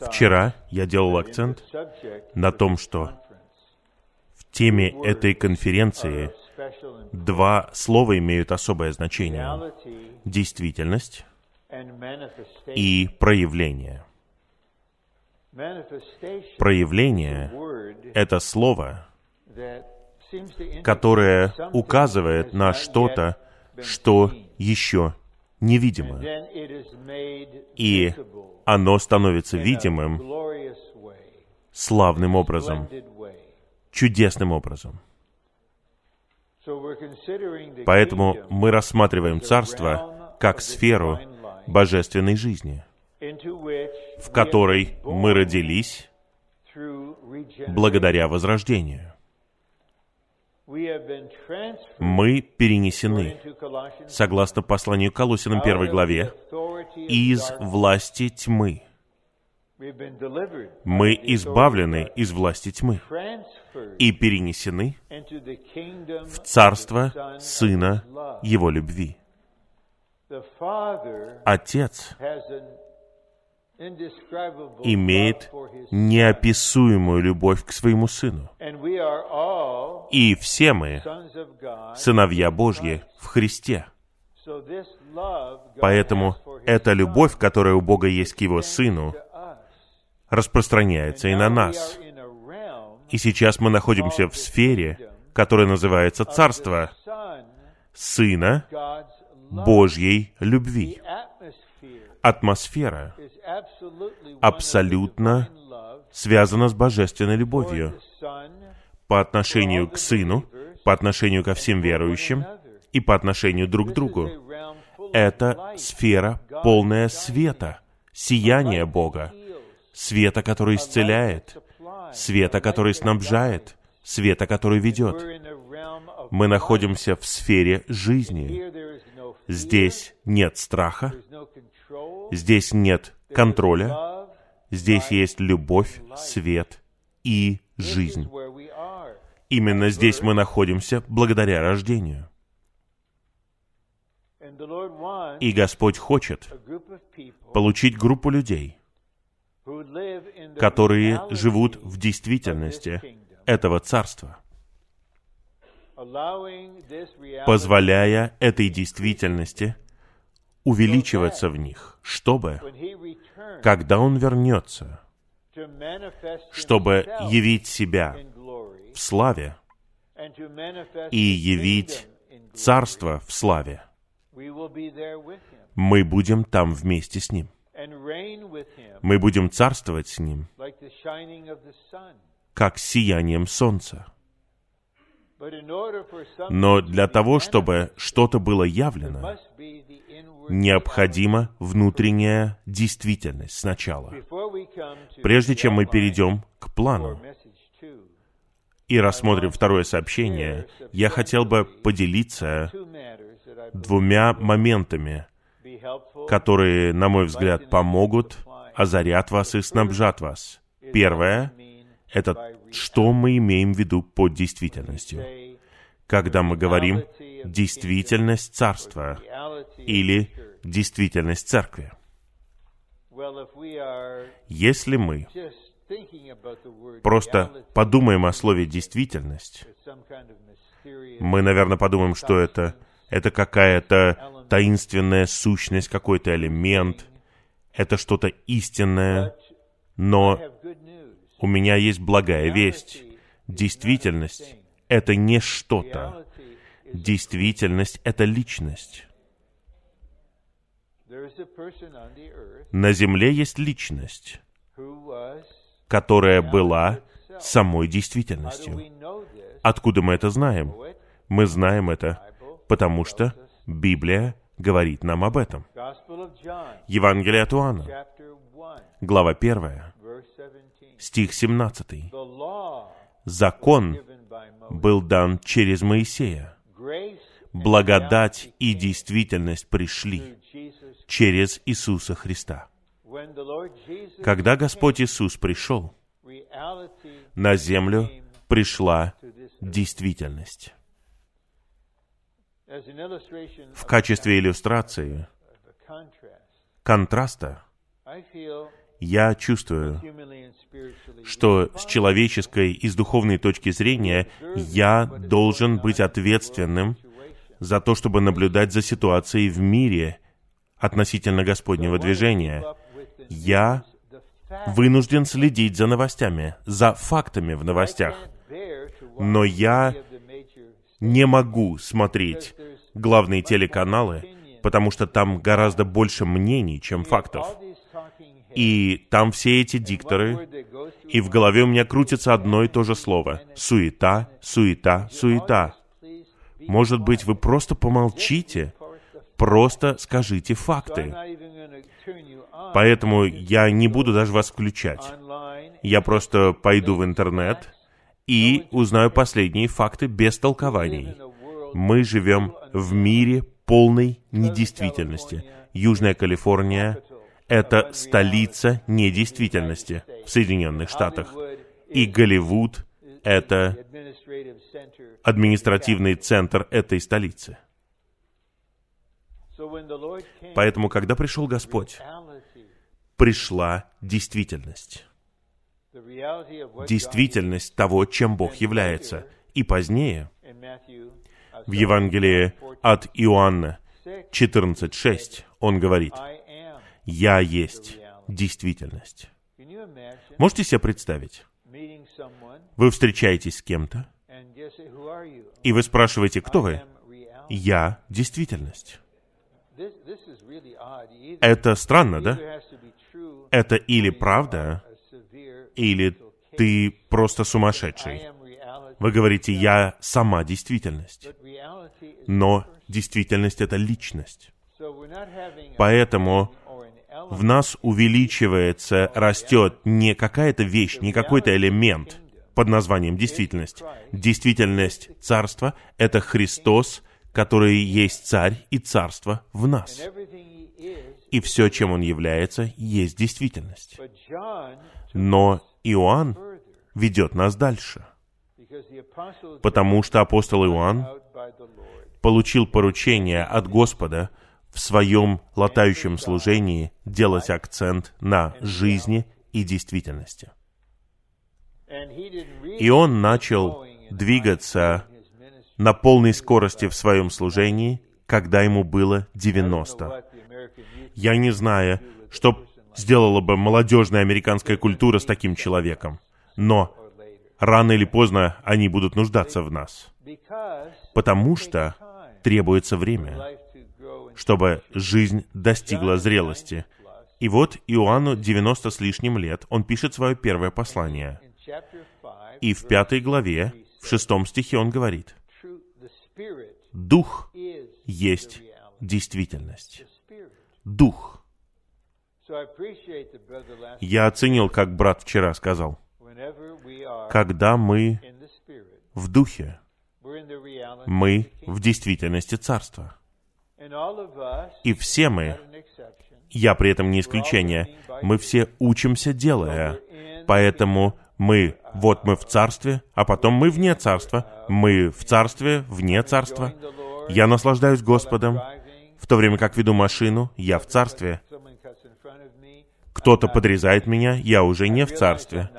Вчера я делал акцент на том, что в теме этой конференции два слова имеют особое значение. Действительность и проявление. Проявление — это слово, которое указывает на что-то, что еще невидимо. И оно становится видимым славным образом, чудесным образом. Поэтому мы рассматриваем Царство как сферу божественной жизни, в которой мы родились благодаря возрождению. Мы перенесены, согласно посланию к Колосинам 1 главе, из власти тьмы. Мы избавлены из власти тьмы и перенесены в царство Сына Его любви. Отец имеет неописуемую любовь к своему Сыну. И все мы сыновья Божьи в Христе. Поэтому эта любовь, которая у Бога есть к Его Сыну, распространяется и на нас. И сейчас мы находимся в сфере, которая называется Царство Сына Божьей любви. Атмосфера абсолютно связана с божественной любовью по отношению к Сыну, по отношению ко всем верующим и по отношению друг к другу. Это сфера полная света, сияния Бога, света, который исцеляет, света, который снабжает, света, который ведет. Мы находимся в сфере жизни. Здесь нет страха, здесь нет контроля, здесь есть любовь, свет и жизнь. Именно здесь мы находимся благодаря рождению. И Господь хочет получить группу людей, которые живут в действительности этого царства, позволяя этой действительности увеличиваться в них, чтобы, когда Он вернется, чтобы явить себя в славе и явить Царство в славе, мы будем там вместе с Ним. Мы будем царствовать с Ним, как сиянием солнца. Но для того, чтобы что-то было явлено, необходима внутренняя действительность сначала. Прежде чем мы перейдем к плану и рассмотрим второе сообщение, я хотел бы поделиться двумя моментами, которые, на мой взгляд, помогут, озарят вас и снабжат вас. Первое — это что мы имеем в виду под действительностью. Когда мы говорим «действительность царства» или «действительность церкви». Если мы просто подумаем о слове «действительность», мы, наверное, подумаем, что это, это какая-то таинственная сущность, какой-то элемент, это что-то истинное, но у меня есть благая весть. Действительность — это не что-то. Действительность — это личность. На Земле есть личность, которая была самой действительностью. Откуда мы это знаем? Мы знаем это, потому что Библия говорит нам об этом. Евангелие от Иоанна, глава 1, стих 17. Закон был дан через Моисея. Благодать и действительность пришли через Иисуса Христа. Когда Господь Иисус пришел, на землю пришла действительность. В качестве иллюстрации, контраста, Я чувствую, что с человеческой и с духовной точки зрения я должен быть ответственным за то, чтобы наблюдать за ситуацией в мире относительно Господнего движения. Я вынужден следить за новостями, за фактами в новостях. Но я не могу смотреть главные телеканалы, потому что там гораздо больше мнений, чем фактов. И там все эти дикторы, и в голове у меня крутится одно и то же слово. Суета, суета, суета. Может быть, вы просто помолчите, просто скажите факты. Поэтому я не буду даже вас включать. Я просто пойду в интернет и узнаю последние факты без толкований. Мы живем в мире полной недействительности. Южная Калифорния — это столица недействительности в Соединенных Штатах. И Голливуд — это административный центр этой столицы. Поэтому, когда пришел Господь, пришла действительность. Действительность того, чем Бог является. И позднее, в Евангелии от Иоанна 14.6, он говорит, «Я есть действительность». Можете себе представить? Вы встречаетесь с кем-то, и вы спрашиваете, кто вы? Я — действительность. Это странно, да? Это или правда, или ты просто сумасшедший. Вы говорите, я сама действительность. Но действительность — это личность. Поэтому в нас увеличивается, растет не какая-то вещь, не какой-то элемент под названием действительность. Действительность царства — это Христос, который есть царь и царство в нас. И все, чем он является, есть действительность. Но Иоанн ведет нас дальше. Потому что апостол Иоанн получил поручение от Господа в своем латающем служении делать акцент на жизни и действительности. И он начал двигаться на полной скорости в своем служении, когда ему было 90. Я не знаю, что сделала бы молодежная американская культура с таким человеком, но рано или поздно они будут нуждаться в нас, потому что требуется время, чтобы жизнь достигла зрелости. И вот Иоанну 90 с лишним лет, он пишет свое первое послание. И в пятой главе, в шестом стихе он говорит, Дух есть действительность. Дух. Я оценил, как брат вчера сказал, когда мы в Духе, мы в действительности Царства. И все мы, я при этом не исключение, мы все учимся делая, поэтому мы, вот мы в царстве, а потом мы вне царства. Мы в царстве, вне царства. Я наслаждаюсь Господом, в то время как веду машину, я в царстве. Кто-то подрезает меня, я уже не в царстве.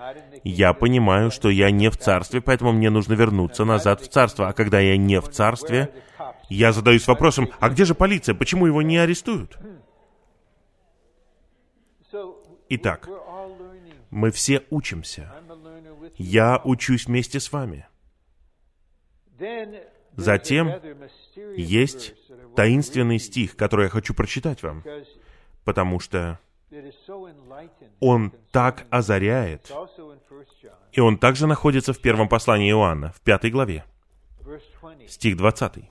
Я понимаю, что я не в царстве, поэтому мне нужно вернуться назад в царство. А когда я не в царстве, я задаюсь вопросом, а где же полиция? Почему его не арестуют? Итак, мы все учимся. Я учусь вместе с вами. Затем есть таинственный стих, который я хочу прочитать вам, потому что он так озаряет, и он также находится в первом послании Иоанна, в пятой главе, стих 20.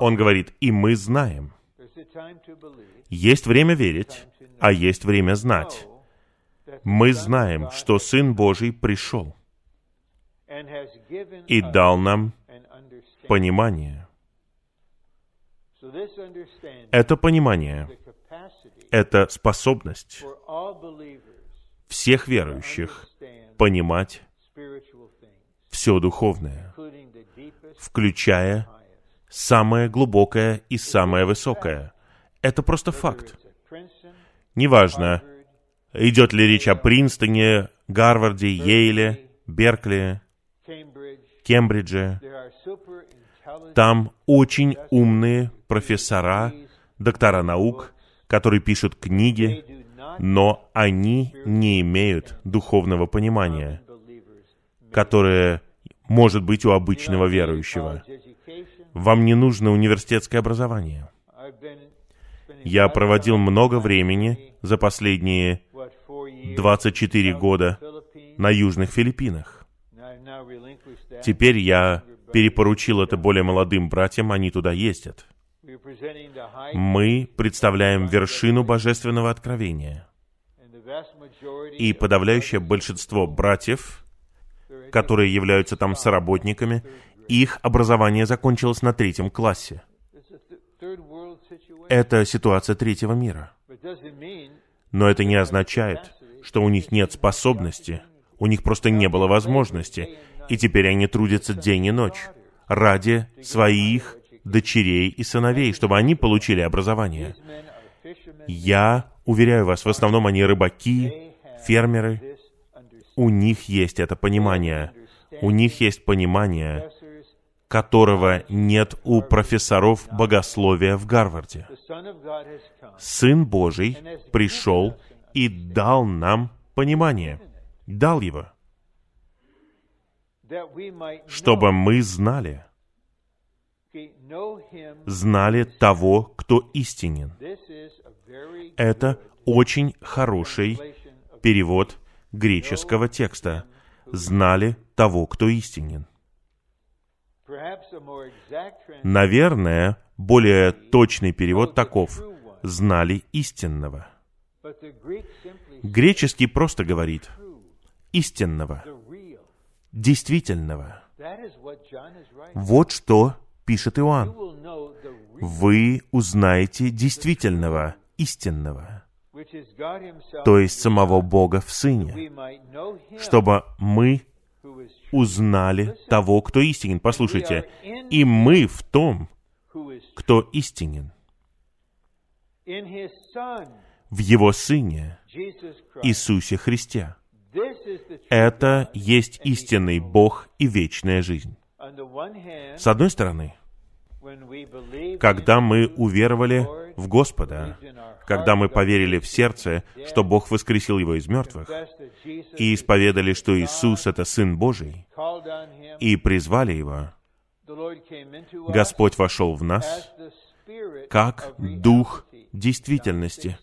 Он говорит, «И мы знаем». Есть время верить, а есть время знать. Мы знаем, что Сын Божий пришел и дал нам понимание. Это понимание, это способность всех верующих понимать все духовное, включая самое глубокое и самое высокое. Это просто факт. Неважно, идет ли речь о Принстоне, Гарварде, Йейле, Беркли, Кембридже. Там очень умные профессора, доктора наук, которые пишут книги, но они не имеют духовного понимания, которое может быть у обычного верующего. Вам не нужно университетское образование. Я проводил много времени за последние 24 года на Южных Филиппинах. Теперь я перепоручил это более молодым братьям, они туда ездят. Мы представляем вершину божественного откровения. И подавляющее большинство братьев, которые являются там соработниками, их образование закончилось на третьем классе. Это ситуация третьего мира. Но это не означает, что у них нет способности, у них просто не было возможности, и теперь они трудятся день и ночь ради своих дочерей и сыновей, чтобы они получили образование. Я уверяю вас, в основном они рыбаки, фермеры. У них есть это понимание. У них есть понимание, которого нет у профессоров богословия в Гарварде. Сын Божий пришел и дал нам понимание. Дал его. Чтобы мы знали, знали того, кто истинен. Это очень хороший перевод греческого текста. Знали того, кто истинен. Наверное, более точный перевод таков. Знали истинного. Греческий просто говорит истинного, действительного. Вот что пишет Иоанн. Вы узнаете действительного, истинного, то есть самого Бога в Сыне, чтобы мы узнали того, кто истинен. Послушайте, и мы в том, кто истинен. В Его Сыне, Иисусе Христе. Это есть истинный Бог и вечная жизнь. С одной стороны, когда мы уверовали в Господа, когда мы поверили в сердце, что Бог воскресил Его из мертвых, и исповедали, что Иисус — это Сын Божий, и призвали Его, Господь вошел в нас как Дух действительности.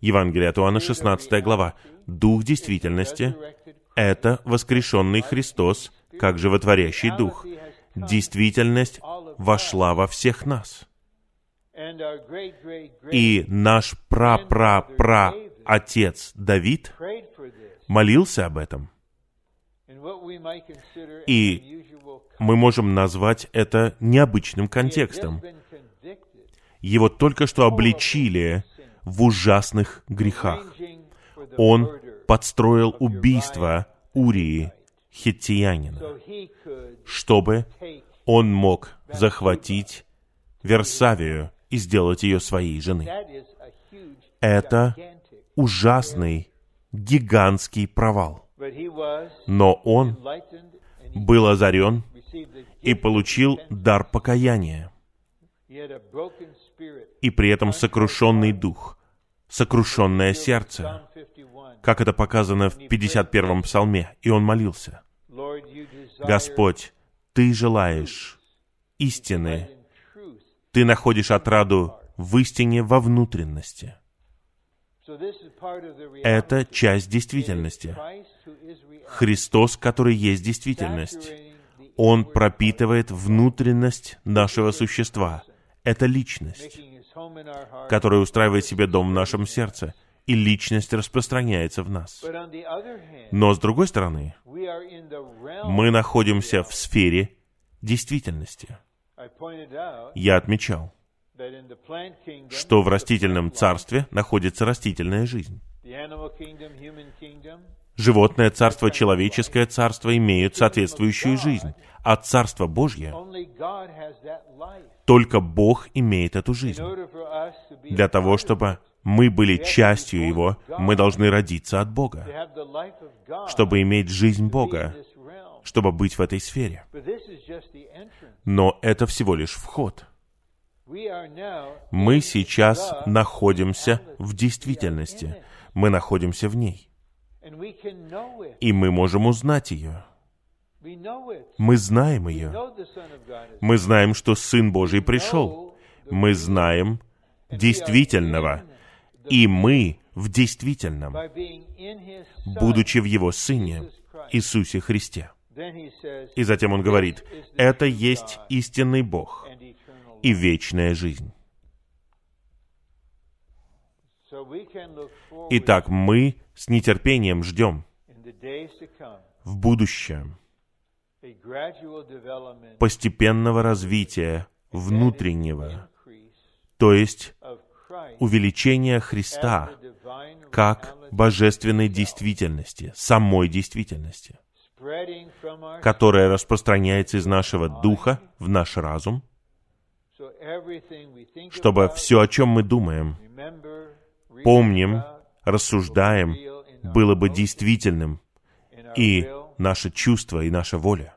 Евангелие от Иоанна, 16 глава. Дух действительности — это воскрешенный Христос, как животворящий Дух. Действительность вошла во всех нас. И наш пра-пра-пра-отец Давид молился об этом. И мы можем назвать это необычным контекстом. Его только что обличили в ужасных грехах. Он подстроил убийство Урии, хиттиянина, чтобы он мог захватить Версавию и сделать ее своей женой. Это ужасный, гигантский провал. Но он был озарен и получил дар покаяния. И при этом сокрушенный дух, сокрушенное сердце, как это показано в 51-м псалме, и он молился. Господь, Ты желаешь истины, Ты находишь отраду в истине во внутренности. Это часть действительности. Христос, который есть действительность. Он пропитывает внутренность нашего существа. Это личность, которая устраивает себе дом в нашем сердце, и личность распространяется в нас. Но с другой стороны, мы находимся в сфере действительности. Я отмечал, что в растительном царстве находится растительная жизнь. Животное царство, человеческое царство имеют соответствующую жизнь, а царство Божье только Бог имеет эту жизнь. Для того, чтобы мы были частью Его, мы должны родиться от Бога, чтобы иметь жизнь Бога, чтобы быть в этой сфере. Но это всего лишь вход. Мы сейчас находимся в действительности. Мы находимся в ней. И мы можем узнать ее. Мы знаем ее. Мы знаем, что Сын Божий пришел. Мы знаем действительного. И мы в действительном, будучи в Его Сыне, Иисусе Христе. И затем он говорит, это есть истинный Бог и вечная жизнь. Итак, мы с нетерпением ждем в будущем постепенного развития внутреннего, то есть увеличения Христа как божественной действительности, самой действительности, которая распространяется из нашего духа в наш разум, чтобы все, о чем мы думаем, помним, рассуждаем, было бы действительным, и наше чувство, и наша воля.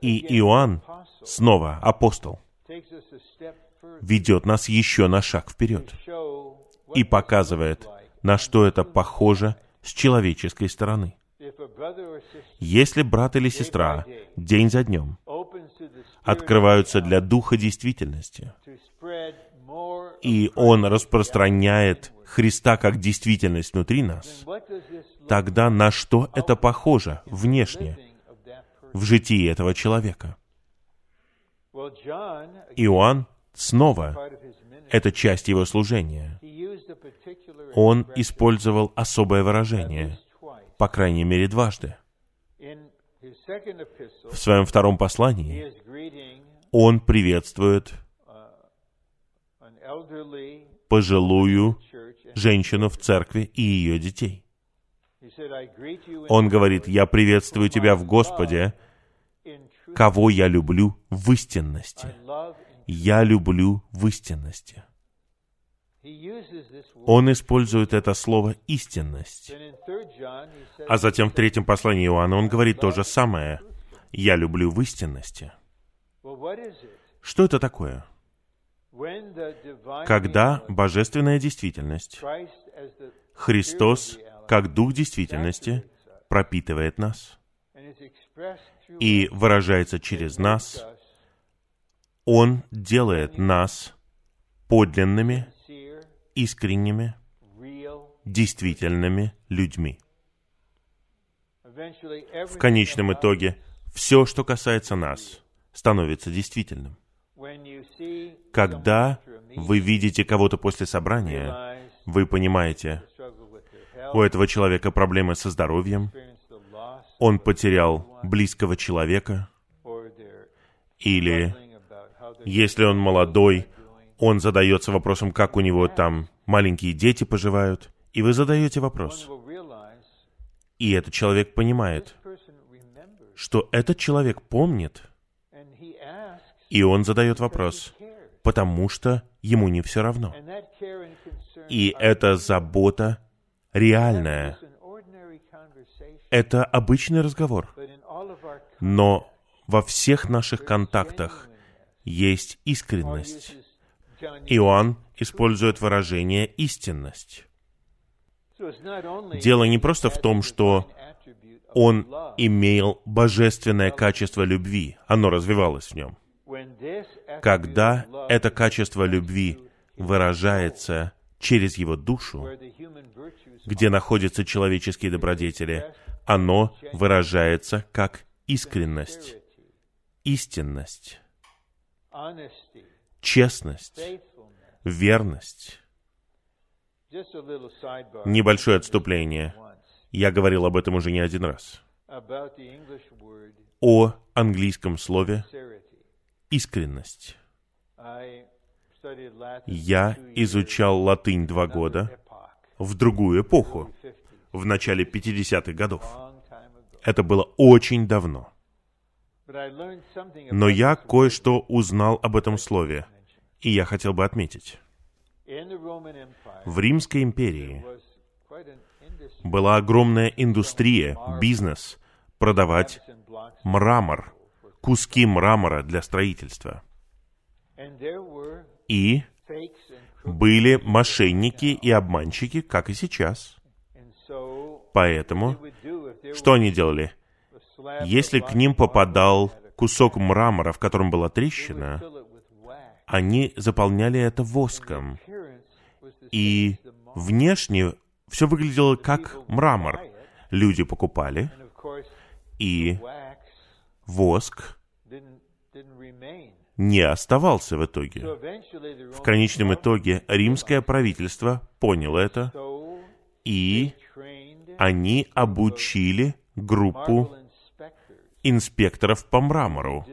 И Иоанн, снова апостол, ведет нас еще на шаг вперед и показывает, на что это похоже с человеческой стороны. Если брат или сестра день за днем открываются для духа действительности, и он распространяет Христа как действительность внутри нас, тогда на что это похоже внешне в житии этого человека? Иоанн снова это часть его служения. Он использовал особое выражение, по крайней мере, дважды. В своем втором послании он приветствует пожилую женщину в церкви и ее детей. Он говорит, «Я приветствую тебя в Господе, кого я люблю в истинности. Я люблю в истинности». Он использует это слово «истинность». А затем в третьем послании Иоанна он говорит то же самое. «Я люблю в истинности». Что это такое? Когда божественная действительность, Христос, как Дух действительности, пропитывает нас и выражается через нас, Он делает нас подлинными, искренними, действительными людьми. В конечном итоге, все, что касается нас, становится действительным. Когда вы видите кого-то после собрания, вы понимаете, у этого человека проблемы со здоровьем, он потерял близкого человека, или если он молодой, он задается вопросом, как у него там маленькие дети поживают, и вы задаете вопрос. И этот человек понимает, что этот человек помнит, и он задает вопрос, потому что ему не все равно. И эта забота реальная. Это обычный разговор. Но во всех наших контактах есть искренность. Иоанн использует выражение «истинность». Дело не просто в том, что он имел божественное качество любви, оно развивалось в нем. Когда это качество любви выражается через его душу, где находятся человеческие добродетели, оно выражается как искренность, истинность, честность, верность. Небольшое отступление. Я говорил об этом уже не один раз. О английском слове искренность. Я изучал латынь два года в другую эпоху, в начале 50-х годов. Это было очень давно. Но я кое-что узнал об этом слове, и я хотел бы отметить. В Римской империи была огромная индустрия, бизнес, продавать мрамор, куски мрамора для строительства. И были мошенники и обманщики, как и сейчас. Поэтому, что они делали? Если к ним попадал кусок мрамора, в котором была трещина, они заполняли это воском. И внешне все выглядело как мрамор. Люди покупали, и воск не оставался в итоге. В конечном итоге римское правительство поняло это, и они обучили группу инспекторов по мрамору,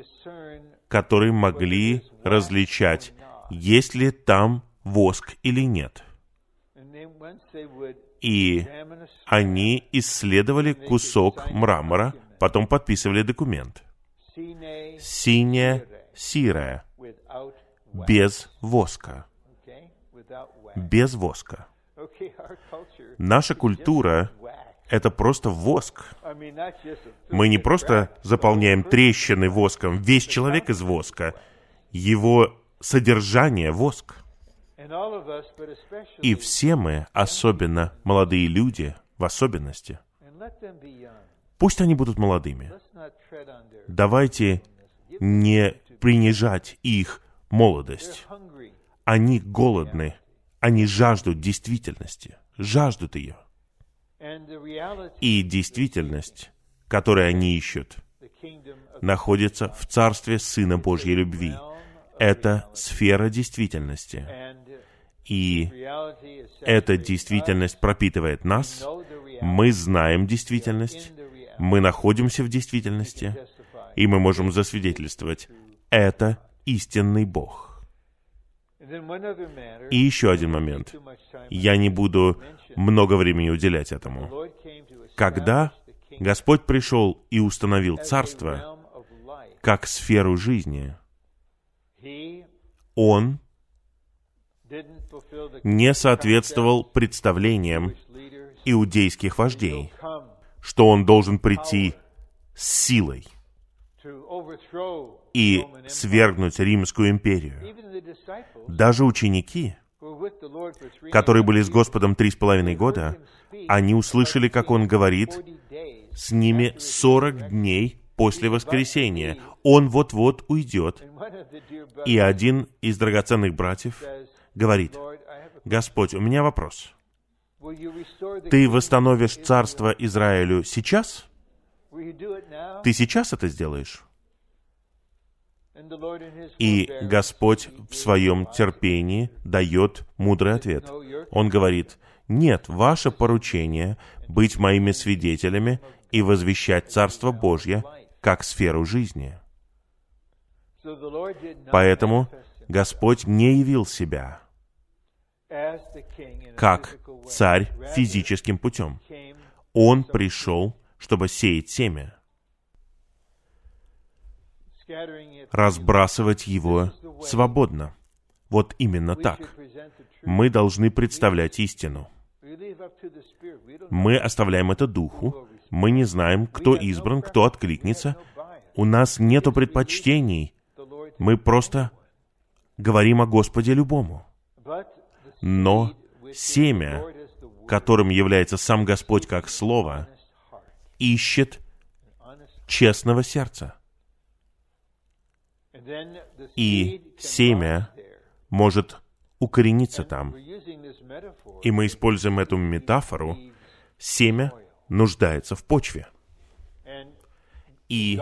которые могли различать, есть ли там воск или нет. И они исследовали кусок мрамора, потом подписывали документ. Синяя сирая, без воска. Без воска. Наша культура — это просто воск. Мы не просто заполняем трещины воском, весь человек из воска. Его содержание — воск. И все мы, особенно молодые люди, в особенности, пусть они будут молодыми. Давайте не принижать их молодость. Они голодны, они жаждут действительности, жаждут ее. И действительность, которую они ищут, находится в Царстве Сына Божьей любви. Это сфера действительности. И эта действительность пропитывает нас. Мы знаем действительность. Мы находимся в действительности. И мы можем засвидетельствовать это истинный Бог. И еще один момент. Я не буду много времени уделять этому. Когда Господь пришел и установил царство как сферу жизни, Он не соответствовал представлениям иудейских вождей, что Он должен прийти с силой и свергнуть Римскую империю. Даже ученики, которые были с Господом три с половиной года, они услышали, как Он говорит с ними сорок дней после воскресения. Он вот-вот уйдет. И один из драгоценных братьев говорит, «Господь, у меня вопрос. Ты восстановишь царство Израилю сейчас? Ты сейчас это сделаешь?» И Господь в своем терпении дает мудрый ответ. Он говорит, «Нет, ваше поручение — быть моими свидетелями и возвещать Царство Божье как сферу жизни». Поэтому Господь не явил себя как царь физическим путем. Он пришел, чтобы сеять семя разбрасывать его свободно. Вот именно так. Мы должны представлять истину. Мы оставляем это Духу. Мы не знаем, кто избран, кто откликнется. У нас нету предпочтений. Мы просто говорим о Господе любому. Но семя, которым является сам Господь как Слово, ищет честного сердца. И семя может укорениться там. И мы используем эту метафору. Семя нуждается в почве. И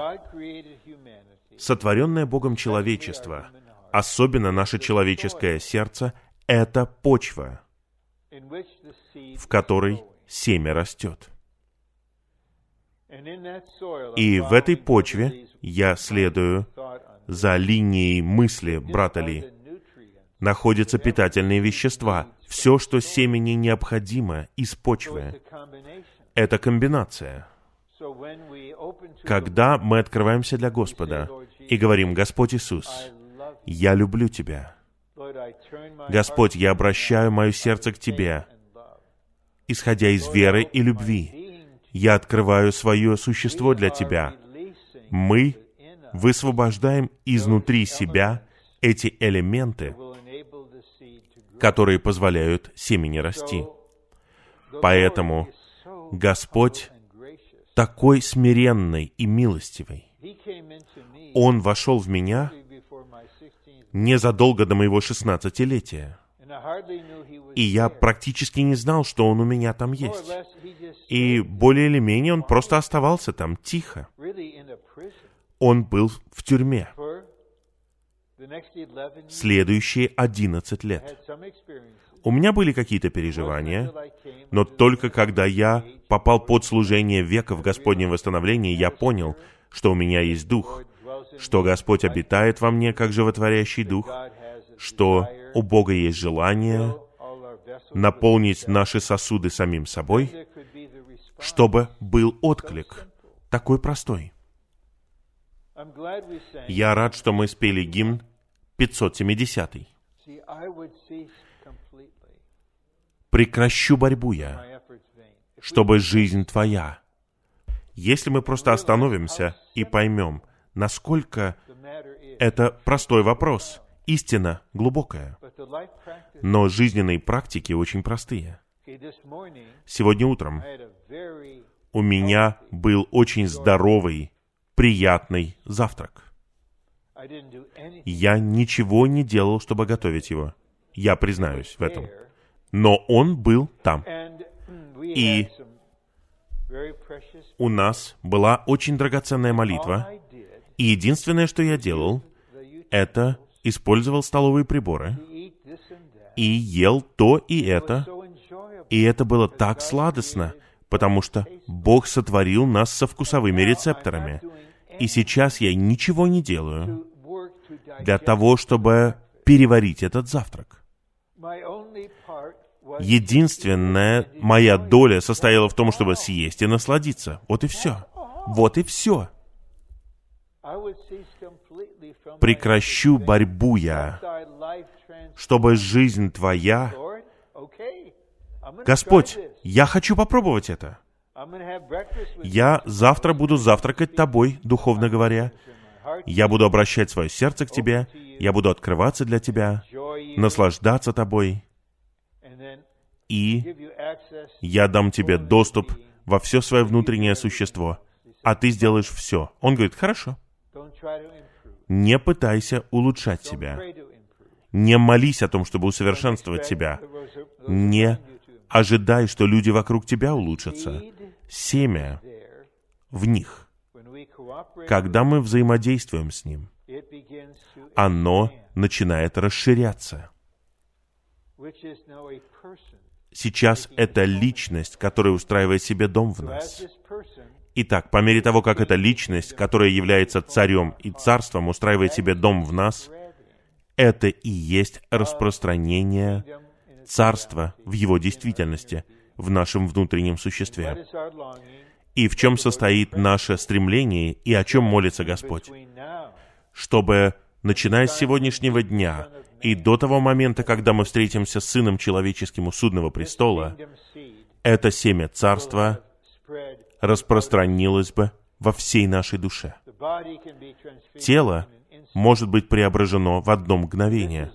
сотворенное Богом человечество, особенно наше человеческое сердце, это почва, в которой семя растет. И в этой почве я следую за линией мысли брата Ли находятся питательные вещества. Все, что семени необходимо из почвы. Это комбинация. Когда мы открываемся для Господа и говорим, «Господь Иисус, я люблю Тебя, Господь, я обращаю мое сердце к Тебе, исходя из веры и любви. Я открываю свое существо для Тебя. Мы высвобождаем изнутри себя эти элементы, которые позволяют семени расти. Поэтому Господь такой смиренный и милостивый. Он вошел в меня незадолго до моего шестнадцатилетия. И я практически не знал, что он у меня там есть. И более или менее он просто оставался там тихо. Он был в тюрьме. Следующие одиннадцать лет. У меня были какие-то переживания, но только когда я попал под служение века в Господнем восстановлении, я понял, что у меня есть Дух, что Господь обитает во мне, как животворящий Дух, что у Бога есть желание наполнить наши сосуды самим собой, чтобы был отклик, такой простой. Я рад, что мы спели гимн 570 прекращу борьбу я, чтобы жизнь твоя. Если мы просто остановимся и поймем, насколько это простой вопрос, истина глубокая, но жизненные практики очень простые. Сегодня утром у меня был очень здоровый, приятный завтрак. Я ничего не делал, чтобы готовить его. Я признаюсь в этом. Но он был там. И у нас была очень драгоценная молитва, и единственное, что я делал, это использовал столовые приборы и ел то и это, и это было так сладостно, потому что Бог сотворил нас со вкусовыми рецепторами. И сейчас я ничего не делаю для того, чтобы переварить этот завтрак. Единственная моя доля состояла в том, чтобы съесть и насладиться. Вот и все. Вот и все. Прекращу борьбу я, чтобы жизнь твоя... Господь, я хочу попробовать это. Я завтра буду завтракать тобой, духовно говоря. Я буду обращать свое сердце к тебе. Я буду открываться для тебя, наслаждаться тобой и я дам тебе доступ во все свое внутреннее существо, а ты сделаешь все. Он говорит, хорошо. Не пытайся улучшать себя. Не молись о том, чтобы усовершенствовать себя. Не ожидай, что люди вокруг тебя улучшатся. Семя в них. Когда мы взаимодействуем с ним, оно начинает расширяться. Сейчас это личность, которая устраивает себе дом в нас. Итак, по мере того, как эта личность, которая является царем и царством, устраивает себе дом в нас, это и есть распространение царства в его действительности, в нашем внутреннем существе. И в чем состоит наше стремление и о чем молится Господь? Чтобы, начиная с сегодняшнего дня, и до того момента, когда мы встретимся с Сыном Человеческим у Судного Престола, это семя Царства распространилось бы во всей нашей душе. Тело может быть преображено в одно мгновение.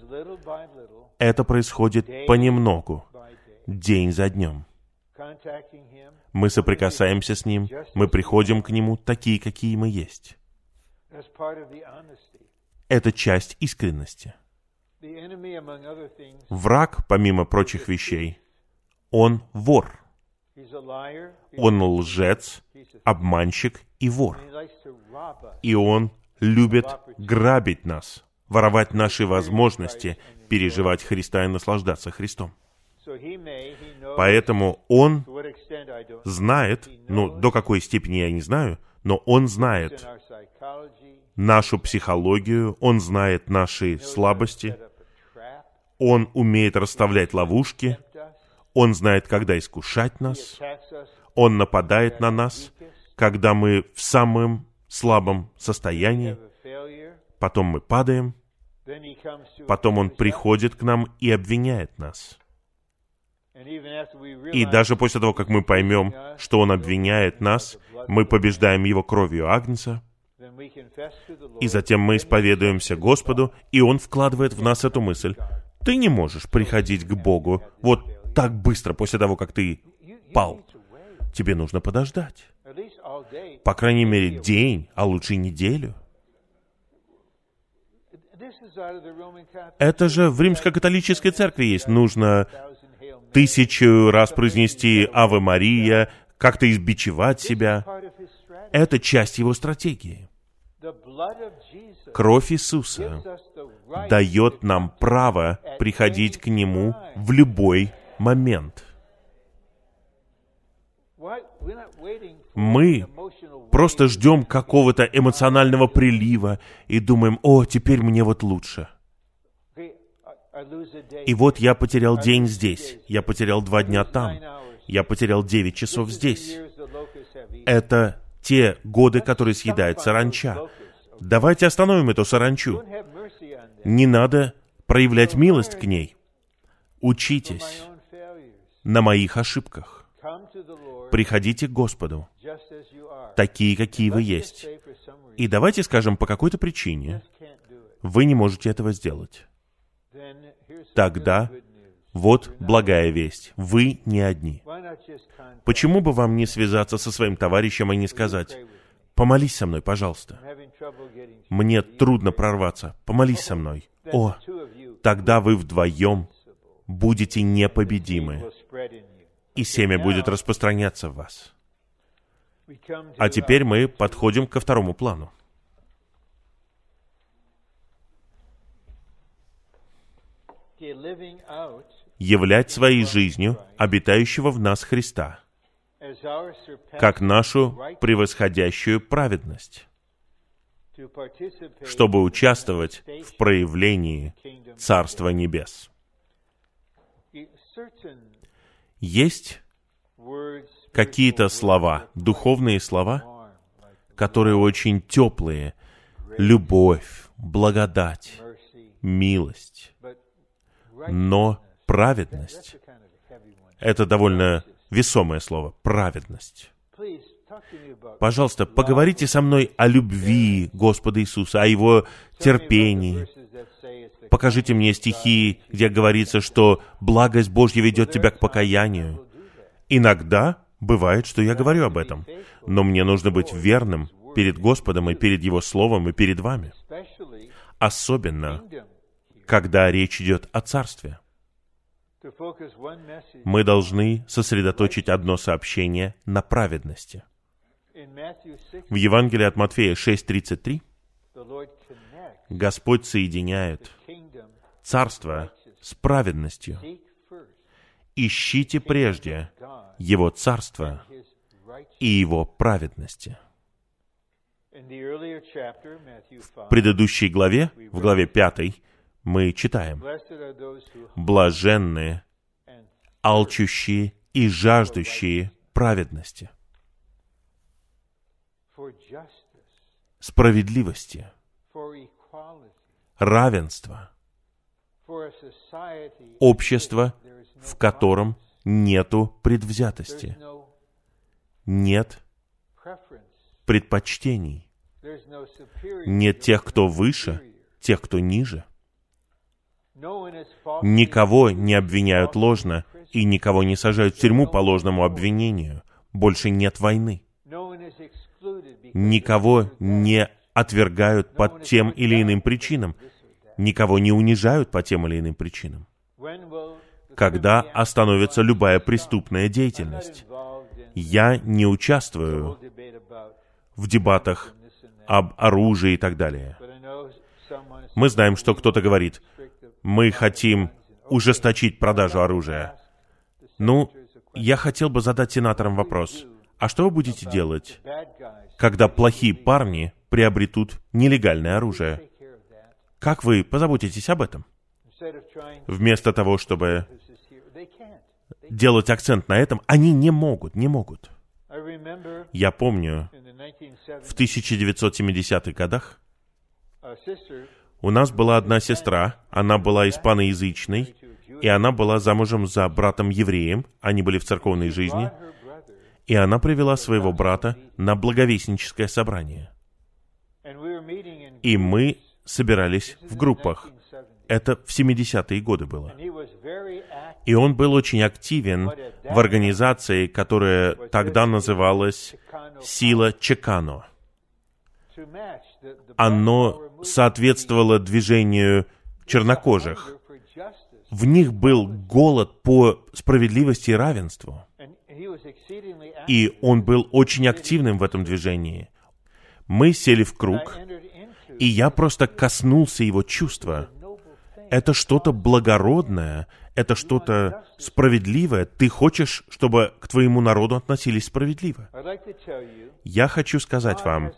Это происходит понемногу, день за днем. Мы соприкасаемся с Ним, мы приходим к Нему такие, какие мы есть. Это часть искренности. Враг, помимо прочих вещей, он вор. Он лжец, обманщик и вор. И он любит грабить нас, воровать наши возможности, переживать Христа и наслаждаться Христом. Поэтому он знает, ну, до какой степени я не знаю, но он знает нашу психологию, он знает наши слабости, он умеет расставлять ловушки, Он знает, когда искушать нас, Он нападает на нас, когда мы в самом слабом состоянии, потом мы падаем, Потом он приходит к нам и обвиняет нас. И даже после того, как мы поймем, что он обвиняет нас, мы побеждаем его кровью Агнца, и затем мы исповедуемся Господу, и Он вкладывает в нас эту мысль. Ты не можешь приходить к Богу вот так быстро после того, как ты пал. Тебе нужно подождать. По крайней мере, день, а лучше неделю. Это же в римско-католической церкви есть. Нужно тысячу раз произнести «Аве Мария», как-то избичевать себя. Это часть его стратегии. Кровь Иисуса дает нам право приходить к Нему в любой момент. Мы просто ждем какого-то эмоционального прилива и думаем, о, теперь мне вот лучше. И вот я потерял день здесь, я потерял два дня там, я потерял девять часов здесь. Это те годы, которые съедает саранча. Давайте остановим эту саранчу. Не надо проявлять милость к ней. Учитесь на моих ошибках. Приходите к Господу, такие, какие вы есть. И давайте скажем, по какой-то причине вы не можете этого сделать. Тогда вот благая весть. Вы не одни. Почему бы вам не связаться со своим товарищем и не сказать, «Помолись со мной, пожалуйста. Мне трудно прорваться. Помолись со мной». О, тогда вы вдвоем будете непобедимы, и семя будет распространяться в вас. А теперь мы подходим ко второму плану. являть своей жизнью обитающего в нас Христа, как нашу превосходящую праведность, чтобы участвовать в проявлении Царства Небес. Есть какие-то слова, духовные слова, которые очень теплые, любовь, благодать, милость, но праведность — это довольно весомое слово. Праведность. Пожалуйста, поговорите со мной о любви Господа Иисуса, о Его терпении. Покажите мне стихи, где говорится, что благость Божья ведет тебя к покаянию. Иногда бывает, что я говорю об этом, но мне нужно быть верным перед Господом и перед Его Словом и перед вами. Особенно когда речь идет о Царстве. Мы должны сосредоточить одно сообщение на праведности. В Евангелии от Матфея 6.33 Господь соединяет Царство с праведностью. Ищите прежде Его Царство и Его праведности. В предыдущей главе, в главе 5, мы читаем, «Блаженные, алчущие и жаждущие праведности, справедливости, равенства, общество, в котором нету предвзятости, нет предпочтений, нет тех, кто выше, тех, кто ниже. Никого не обвиняют ложно и никого не сажают в тюрьму по ложному обвинению. Больше нет войны. Никого не отвергают по тем или иным причинам. Никого не унижают по тем или иным причинам. Когда остановится любая преступная деятельность? Я не участвую в дебатах об оружии и так далее. Мы знаем, что кто-то говорит, мы хотим ужесточить продажу оружия. Ну, я хотел бы задать сенаторам вопрос. А что вы будете делать, когда плохие парни приобретут нелегальное оружие? Как вы позаботитесь об этом? Вместо того, чтобы делать акцент на этом, они не могут, не могут. Я помню, в 1970-х годах У нас была одна сестра, она была испаноязычной, и она была замужем за братом-евреем, они были в церковной жизни, и она привела своего брата на благовестническое собрание. И мы собирались в группах. Это в 70-е годы было. И он был очень активен в организации, которая тогда называлась «Сила Чекано». Оно соответствовало движению чернокожих. В них был голод по справедливости и равенству. И он был очень активным в этом движении. Мы сели в круг, и я просто коснулся его чувства. Это что-то благородное, это что-то справедливое. Ты хочешь, чтобы к твоему народу относились справедливо. Я хочу сказать вам,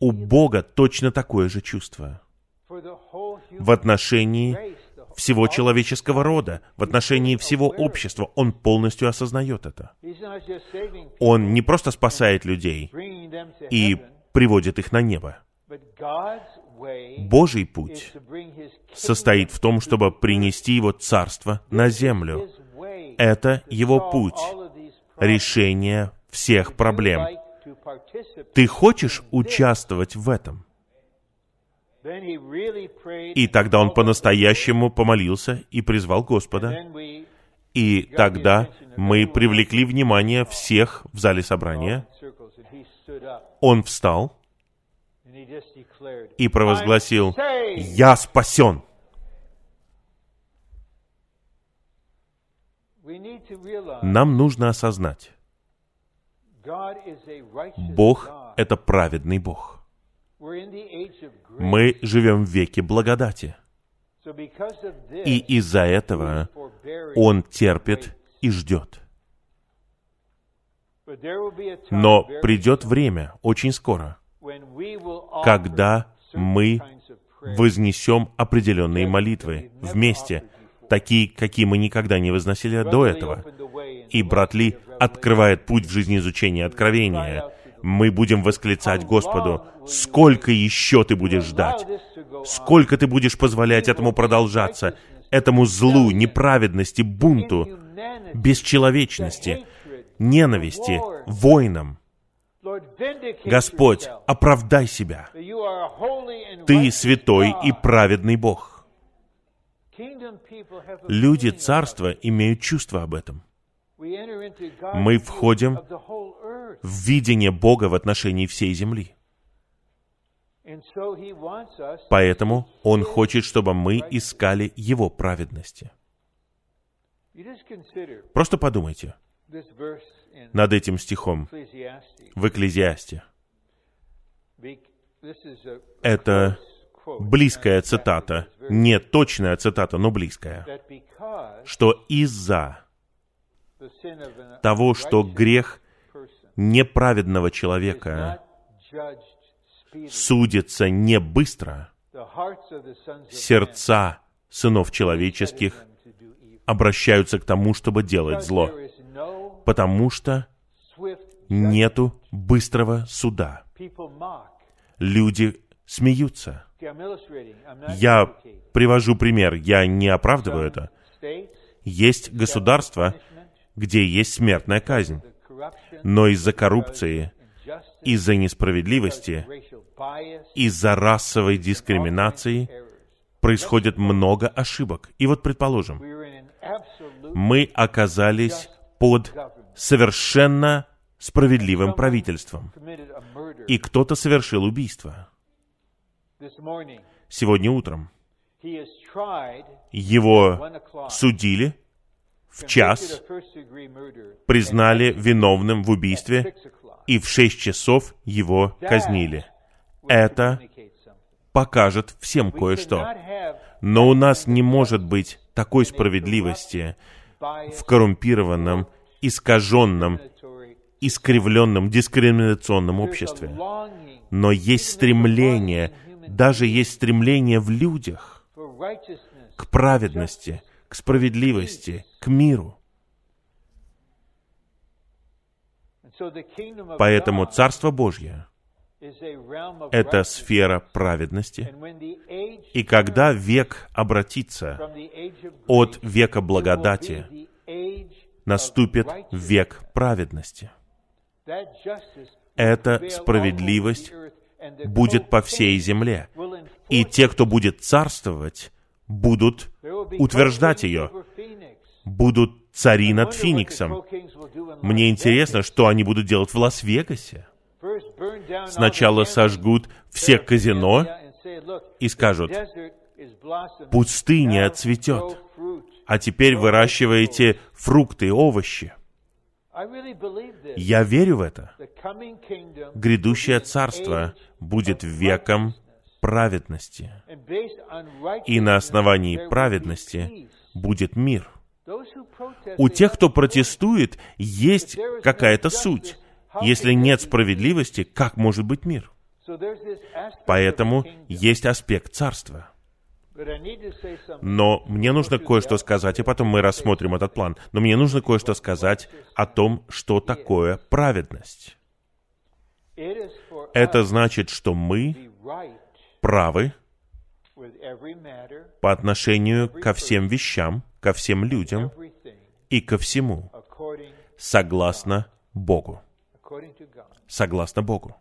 у Бога точно такое же чувство в отношении всего человеческого рода, в отношении всего общества. Он полностью осознает это. Он не просто спасает людей и приводит их на небо. Божий путь состоит в том, чтобы принести Его Царство на землю. Это Его путь, решение всех проблем. Ты хочешь участвовать в этом? И тогда он по-настоящему помолился и призвал Господа. И тогда мы привлекли внимание всех в зале собрания. Он встал и провозгласил, «Я спасен!» Нам нужно осознать, Бог — это праведный Бог. Мы живем в веке благодати. И из-за этого Он терпит и ждет. Но придет время, очень скоро, когда мы вознесем определенные молитвы вместе, такие, какие мы никогда не возносили до этого. И брат Ли открывает путь в жизни изучения откровения. Мы будем восклицать Господу, сколько еще ты будешь ждать? Сколько ты будешь позволять этому продолжаться? Этому злу, неправедности, бунту, бесчеловечности, ненависти, войнам. Господь, оправдай себя. Ты святой и праведный Бог. Люди царства имеют чувство об этом. Мы входим в видение Бога в отношении всей земли. Поэтому Он хочет, чтобы мы искали Его праведности. Просто подумайте над этим стихом. В Экклезиасте. Это близкая цитата, не точная цитата, но близкая, что из-за того, что грех неправедного человека судится не быстро, сердца сынов человеческих обращаются к тому, чтобы делать зло, потому что нету быстрого суда. Люди смеются. Я привожу пример, я не оправдываю это. Есть государства, где есть смертная казнь, но из-за коррупции, из-за несправедливости, из-за расовой дискриминации происходит много ошибок. И вот, предположим, мы оказались под совершенно справедливым правительством, и кто-то совершил убийство. Сегодня утром его судили в час, признали виновным в убийстве, и в шесть часов его казнили. Это покажет всем кое-что. Но у нас не может быть такой справедливости в коррумпированном, искаженном, искривленном, дискриминационном обществе. Но есть стремление, даже есть стремление в людях к праведности, к справедливости, к миру. Поэтому Царство Божье это сфера праведности. И когда век обратится от века благодати, наступит век праведности. Эта справедливость будет по всей земле. И те, кто будет царствовать, будут утверждать ее, будут цари над Фениксом. Мне интересно, что они будут делать в Лас-Вегасе. Сначала сожгут все казино и скажут, пустыня цветет, а теперь выращиваете фрукты и овощи. Я верю в это. Грядущее царство будет веком праведности. И на основании праведности будет мир. У тех, кто протестует, есть какая-то суть. Если нет справедливости, как может быть мир? Поэтому есть аспект царства. Но мне нужно кое-что сказать, и потом мы рассмотрим этот план. Но мне нужно кое-что сказать о том, что такое праведность. Это значит, что мы правы по отношению ко всем вещам, ко всем людям и ко всему, согласно Богу. Согласно Богу.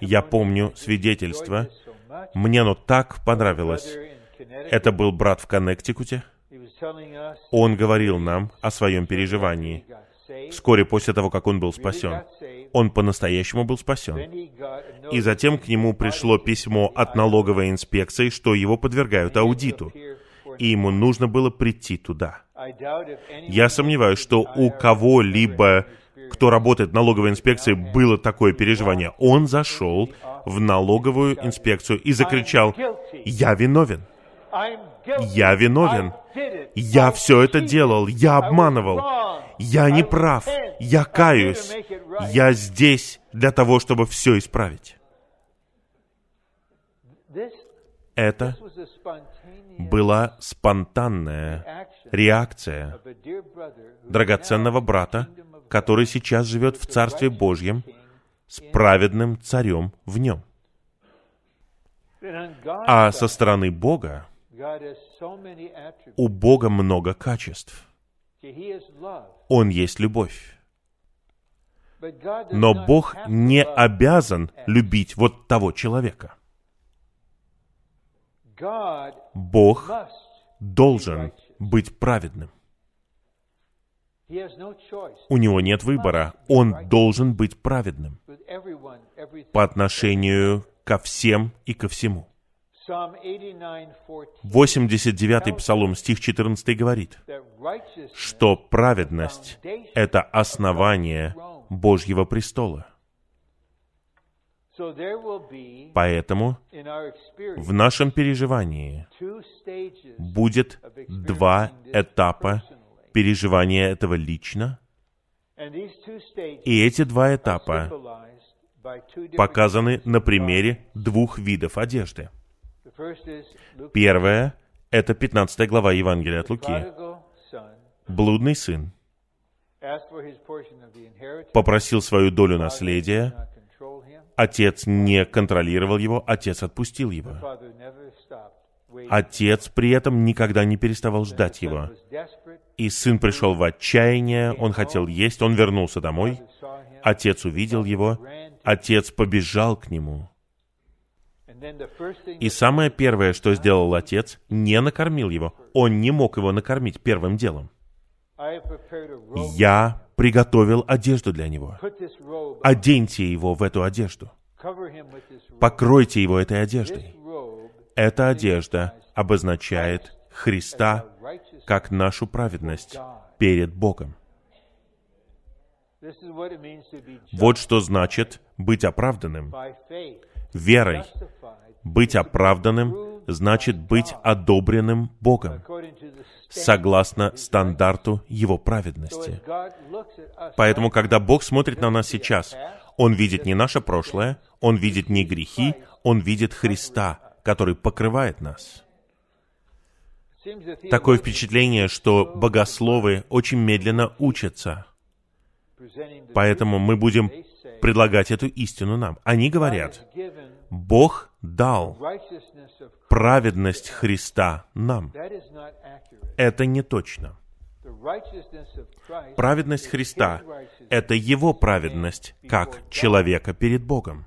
Я помню свидетельство, мне оно так понравилось. Это был брат в Коннектикуте. Он говорил нам о своем переживании. Вскоре после того, как он был спасен, он по-настоящему был спасен. И затем к нему пришло письмо от налоговой инспекции, что его подвергают аудиту, и ему нужно было прийти туда. Я сомневаюсь, что у кого-либо, кто работает в налоговой инспекции, было такое переживание. Он зашел в налоговую инспекцию и закричал, «Я виновен! Я виновен! Я все это делал! Я обманывал! Я не прав! Я каюсь! Я здесь для того, чтобы все исправить!» Это была спонтанная реакция драгоценного брата, который сейчас живет в Царстве Божьем с праведным царем в нем. А со стороны Бога у Бога много качеств. Он есть любовь. Но Бог не обязан любить вот того человека. Бог должен быть праведным. У него нет выбора. Он должен быть праведным по отношению ко всем и ко всему. 89-й Псалом, стих 14 говорит, что праведность — это основание Божьего престола. Поэтому в нашем переживании будет два этапа переживания этого лично, и эти два этапа показаны на примере двух видов одежды. Первое — это 15 глава Евангелия от Луки. Блудный сын попросил свою долю наследия, отец не контролировал его, отец отпустил его. Отец при этом никогда не переставал ждать его. И сын пришел в отчаяние, он хотел есть, он вернулся домой. Отец увидел его, отец побежал к нему. И самое первое, что сделал отец, не накормил его. Он не мог его накормить первым делом. Я приготовил одежду для него. Оденьте его в эту одежду. Покройте его этой одеждой. Эта одежда обозначает Христа как нашу праведность перед Богом. Вот что значит быть оправданным. Верой. Быть оправданным значит быть одобренным Богом, согласно стандарту Его праведности. Поэтому, когда Бог смотрит на нас сейчас, Он видит не наше прошлое, Он видит не грехи, Он видит Христа, который покрывает нас. Такое впечатление, что богословы очень медленно учатся. Поэтому мы будем предлагать эту истину нам. Они говорят, Бог дал праведность Христа нам. Это не точно. Праведность Христа — это Его праведность, как человека перед Богом.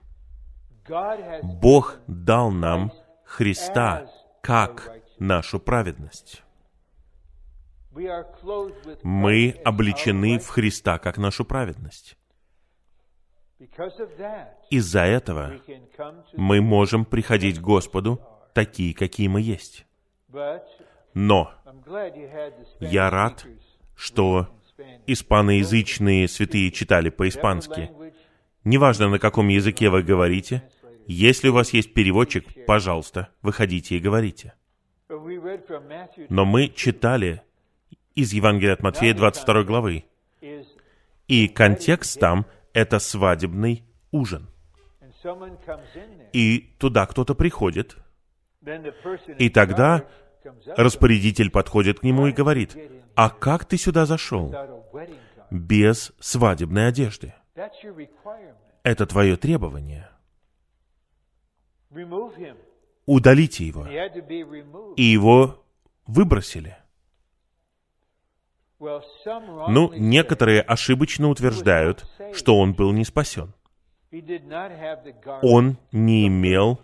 Бог дал нам Христа как нашу праведность. Мы обличены в Христа как нашу праведность. Из-за этого мы можем приходить к Господу такие, какие мы есть. Но я рад, что испаноязычные святые читали по-испански. Неважно, на каком языке вы говорите, если у вас есть переводчик, пожалуйста, выходите и говорите. Но мы читали из Евангелия от Матфея 22 главы. И контекст там — это свадебный ужин. И туда кто-то приходит, и тогда распорядитель подходит к нему и говорит, «А как ты сюда зашел?» Без свадебной одежды. Это твое требование. Удалите его. И его выбросили. Ну, некоторые ошибочно утверждают, что он был не спасен. Он не имел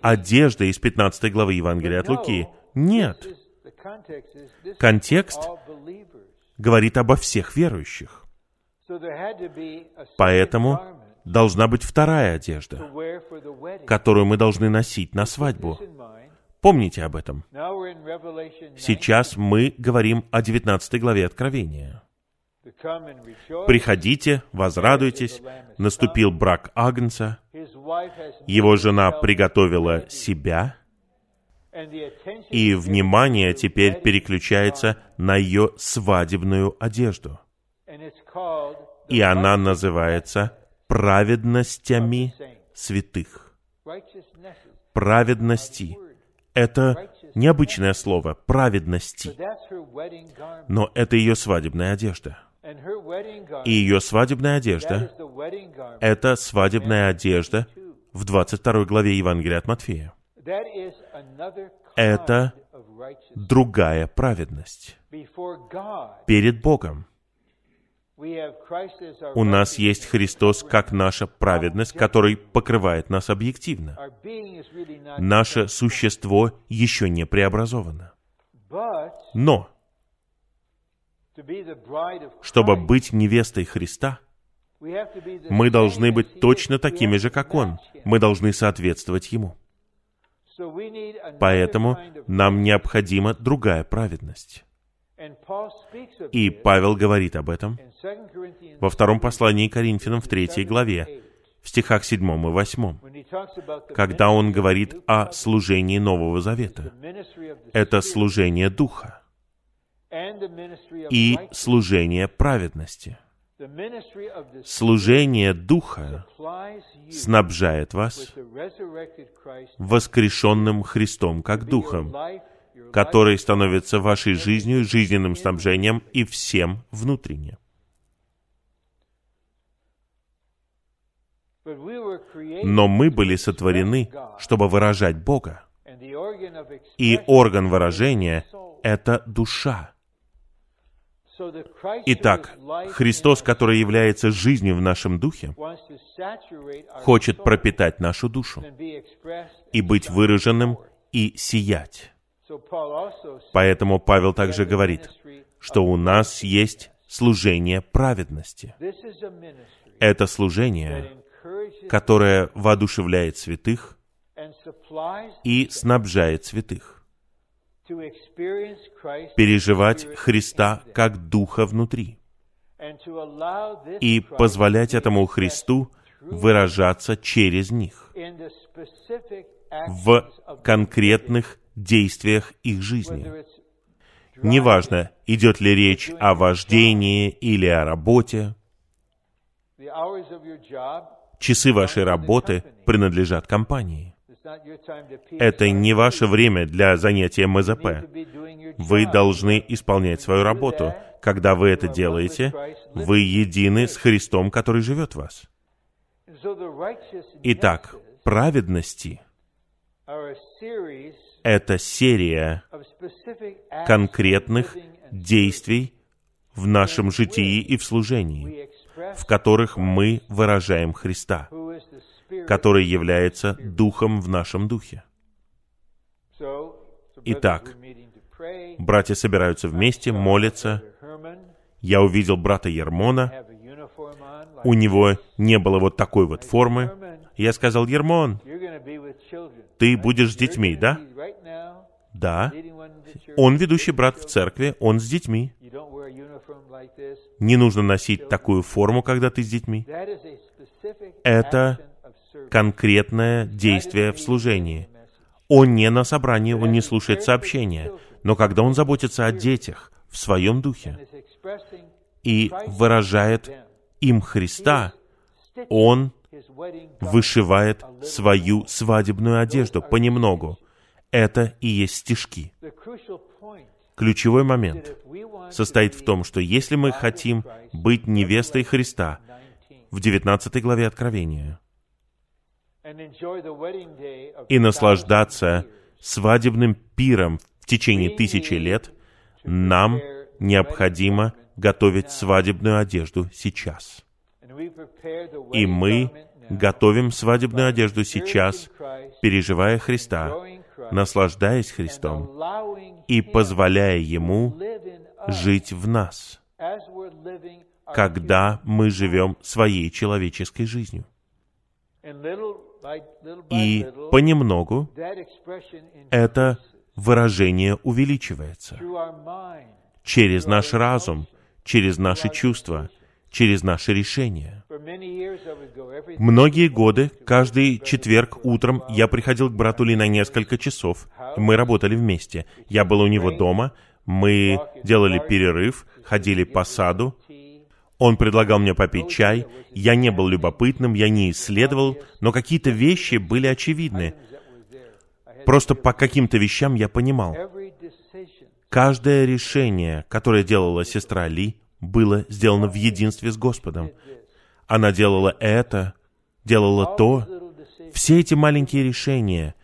одежды из 15 главы Евангелия от Луки. Нет. Контекст говорит обо всех верующих. Поэтому должна быть вторая одежда, которую мы должны носить на свадьбу. Помните об этом. Сейчас мы говорим о 19 главе Откровения. «Приходите, возрадуйтесь, наступил брак Агнца, его жена приготовила себя, и внимание теперь переключается на ее свадебную одежду. И она называется праведностями святых. Праведности — это необычное слово, праведности. Но это ее свадебная одежда. И ее свадебная одежда — это свадебная одежда в 22 главе Евангелия от Матфея. Это другая праведность перед Богом. У нас есть Христос как наша праведность, который покрывает нас объективно. Наше существо еще не преобразовано. Но, чтобы быть невестой Христа, мы должны быть точно такими же, как Он. Мы должны соответствовать Ему. Поэтому нам необходима другая праведность. И Павел говорит об этом во втором послании Коринфянам в третьей главе, в стихах 7 и 8, когда он говорит о служении Нового Завета. Это служение Духа и служение праведности. Служение Духа снабжает вас воскрешенным Христом как Духом, который становится вашей жизнью, жизненным снабжением и всем внутренне. Но мы были сотворены, чтобы выражать Бога. И орган выражения — это душа. Итак, Христос, который является жизнью в нашем духе, хочет пропитать нашу душу и быть выраженным и сиять. Поэтому Павел также говорит, что у нас есть служение праведности. Это служение, которое воодушевляет святых и снабжает святых. Переживать Христа как Духа внутри. И позволять этому Христу выражаться через них в конкретных действиях их жизни. Неважно, идет ли речь о вождении или о работе, часы вашей работы принадлежат компании. Это не ваше время для занятия МЗП. Вы должны исполнять свою работу. Когда вы это делаете, вы едины с Христом, который живет в вас. Итак, праведности — это серия конкретных действий в нашем житии и в служении, в которых мы выражаем Христа, который является Духом в нашем Духе. Итак, братья собираются вместе, молятся. Я увидел брата Ермона. У него не было вот такой вот формы. Я сказал, Ермон, ты будешь с детьми, да? Да. Он ведущий брат в церкви, он с детьми. Не нужно носить такую форму, когда ты с детьми. Это конкретное действие в служении. Он не на собрании, он не слушает сообщения, но когда он заботится о детях в своем духе и выражает им Христа, он вышивает свою свадебную одежду понемногу. Это и есть стишки. Ключевой момент состоит в том, что если мы хотим быть невестой Христа в 19 главе Откровения и наслаждаться свадебным пиром в течение тысячи лет, нам необходимо готовить свадебную одежду сейчас. И мы готовим свадебную одежду сейчас, переживая Христа, наслаждаясь Христом и позволяя Ему жить в нас, когда мы живем своей человеческой жизнью. И понемногу это выражение увеличивается через наш разум, через наши чувства, через наши решения. Многие годы, каждый четверг утром я приходил к брату Ли на несколько часов. Мы работали вместе. Я был у него дома, мы делали перерыв, ходили по саду. Он предлагал мне попить чай. Я не был любопытным, я не исследовал, но какие-то вещи были очевидны. Просто по каким-то вещам я понимал. Каждое решение, которое делала сестра Ли, было сделано в единстве с Господом. Она делала это, делала то. Все эти маленькие решения,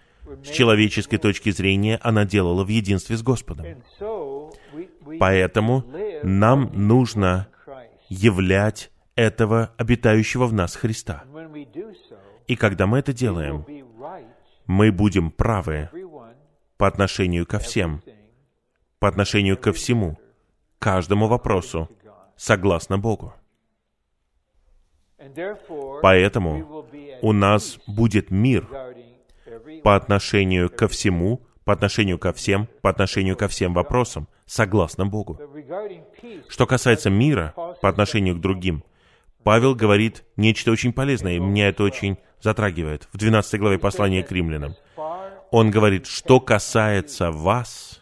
с человеческой точки зрения, она делала в единстве с Господом. Поэтому нам нужно являть этого обитающего в нас Христа. И когда мы это делаем, мы будем правы по отношению ко всем, по отношению ко всему, каждому вопросу, согласно Богу. Поэтому у нас будет мир по отношению ко всему, по отношению ко всем, по отношению ко всем вопросам, согласно Богу. Что касается мира по отношению к другим, Павел говорит нечто очень полезное, и меня это очень затрагивает. В 12 главе послания к римлянам. Он говорит, что касается вас,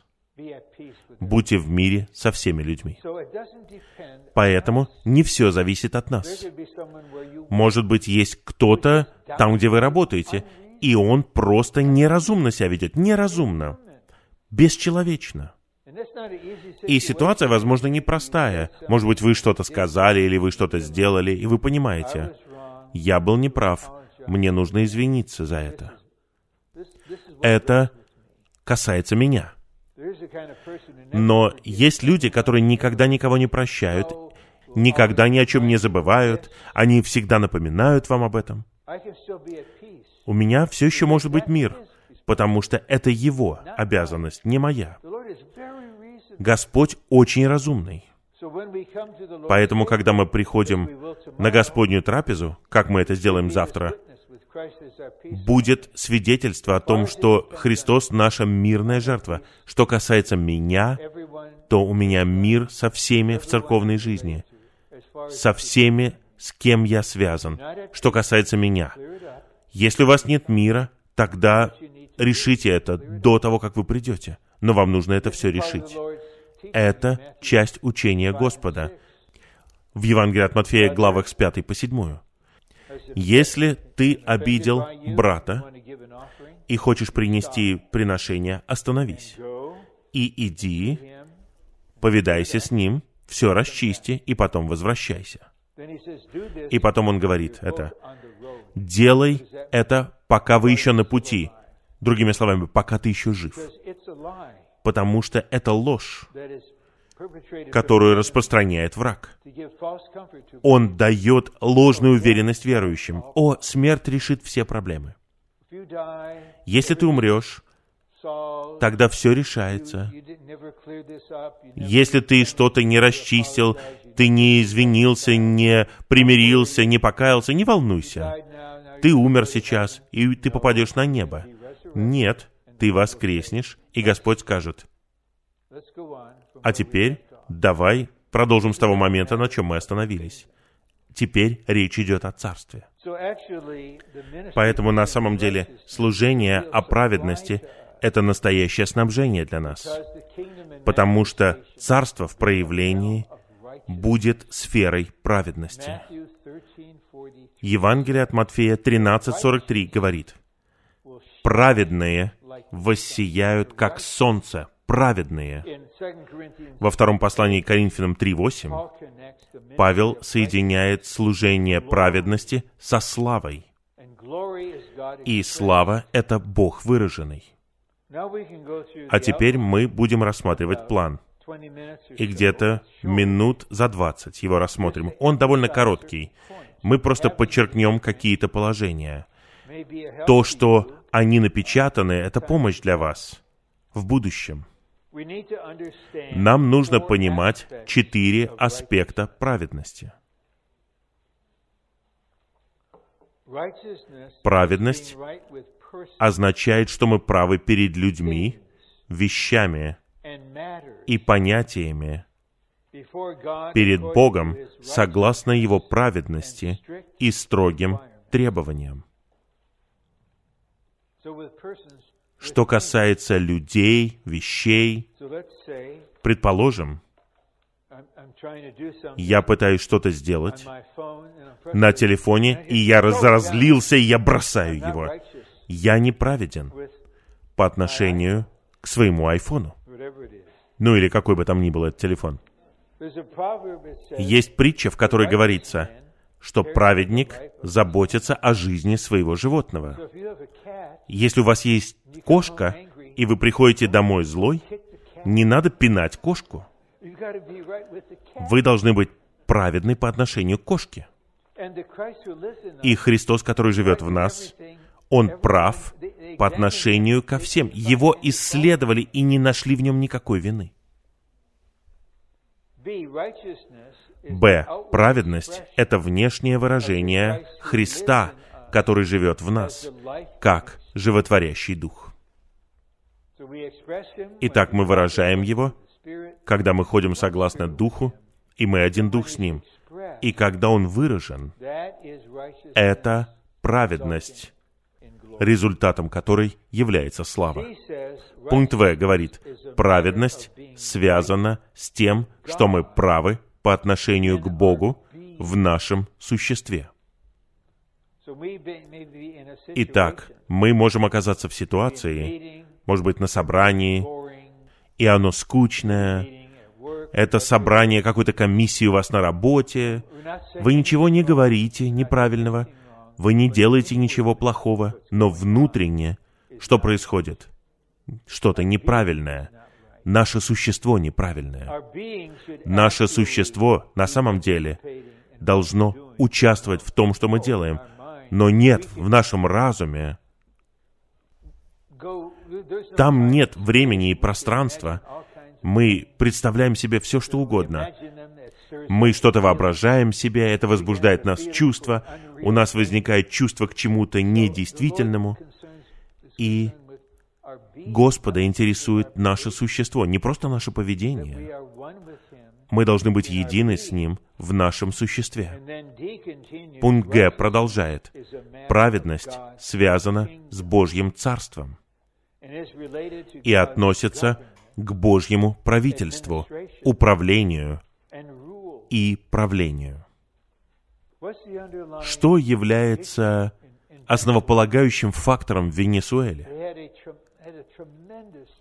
будьте в мире со всеми людьми. Поэтому не все зависит от нас. Может быть, есть кто-то там, где вы работаете, и он просто неразумно себя ведет. Неразумно. Бесчеловечно. И ситуация, возможно, непростая. Может быть, вы что-то сказали или вы что-то сделали, и вы понимаете, я был неправ, мне нужно извиниться за это. Это касается меня. Но есть люди, которые никогда никого не прощают, никогда ни о чем не забывают, они всегда напоминают вам об этом. У меня все еще может быть мир, потому что это его обязанность, не моя. Господь очень разумный. Поэтому, когда мы приходим на Господнюю трапезу, как мы это сделаем завтра, будет свидетельство о том, что Христос — наша мирная жертва. Что касается меня, то у меня мир со всеми в церковной жизни, со всеми, с кем я связан. Что касается меня, если у вас нет мира, тогда решите это до того, как вы придете. Но вам нужно это все решить. Это часть учения Господа. В Евангелии от Матфея главах с 5 по 7. Если ты обидел брата и хочешь принести приношение, остановись. И иди, повидайся с ним, все расчисти, и потом возвращайся. И потом он говорит это, Делай это, пока вы еще на пути. Другими словами, пока ты еще жив. Потому что это ложь, которую распространяет враг. Он дает ложную уверенность верующим. О, смерть решит все проблемы. Если ты умрешь, тогда все решается. Если ты что-то не расчистил, ты не извинился, не примирился, не покаялся, не волнуйся. Ты умер сейчас, и ты попадешь на небо. Нет, ты воскреснешь, и Господь скажет, а теперь давай продолжим с того момента, на чем мы остановились. Теперь речь идет о Царстве. Поэтому на самом деле служение о праведности — это настоящее снабжение для нас, потому что Царство в проявлении будет сферой праведности. Евангелие от Матфея 13.43 говорит, «Праведные воссияют, как солнце, праведные». Во втором послании Коринфянам 3.8 Павел соединяет служение праведности со славой. И слава — это Бог выраженный. А теперь мы будем рассматривать план. И где-то минут за 20 его рассмотрим. Он довольно короткий. Мы просто подчеркнем какие-то положения. То, что они напечатаны, это помощь для вас в будущем. Нам нужно понимать четыре аспекта праведности. Праведность означает, что мы правы перед людьми, вещами и понятиями, перед Богом согласно Его праведности и строгим требованиям. Что касается людей, вещей, предположим, я пытаюсь что-то сделать на телефоне, и я разозлился, и я бросаю его. Я неправеден по отношению к своему айфону. Ну или какой бы там ни был этот телефон. Есть притча, в которой говорится, что праведник заботится о жизни своего животного. Если у вас есть кошка, и вы приходите домой злой, не надо пинать кошку. Вы должны быть праведны по отношению к кошке. И Христос, который живет в нас, Он прав по отношению ко всем. Его исследовали и не нашли в нем никакой вины. Б. Праведность — это внешнее выражение Христа, который живет в нас, как животворящий Дух. Итак, мы выражаем Его, когда мы ходим согласно Духу, и мы один Дух с Ним. И когда Он выражен, это праведность, результатом которой является слава. Пункт В говорит, праведность связана с тем, что мы правы по отношению к Богу в нашем существе. Итак, мы можем оказаться в ситуации, может быть, на собрании, и оно скучное, это собрание какой-то комиссии у вас на работе, вы ничего не говорите неправильного, вы не делаете ничего плохого, но внутренне что происходит? Что-то неправильное. Наше существо неправильное. Наше существо на самом деле должно участвовать в том, что мы делаем. Но нет в нашем разуме, там нет времени и пространства. Мы представляем себе все, что угодно. Мы что-то воображаем себе, это возбуждает нас чувства, у нас возникает чувство к чему-то недействительному, и Господа интересует наше существо, не просто наше поведение. Мы должны быть едины с Ним в нашем существе. Пункт Г продолжает. Праведность связана с Божьим Царством и относится к Божьему правительству, управлению и правлению. Что является основополагающим фактором в Венесуэле?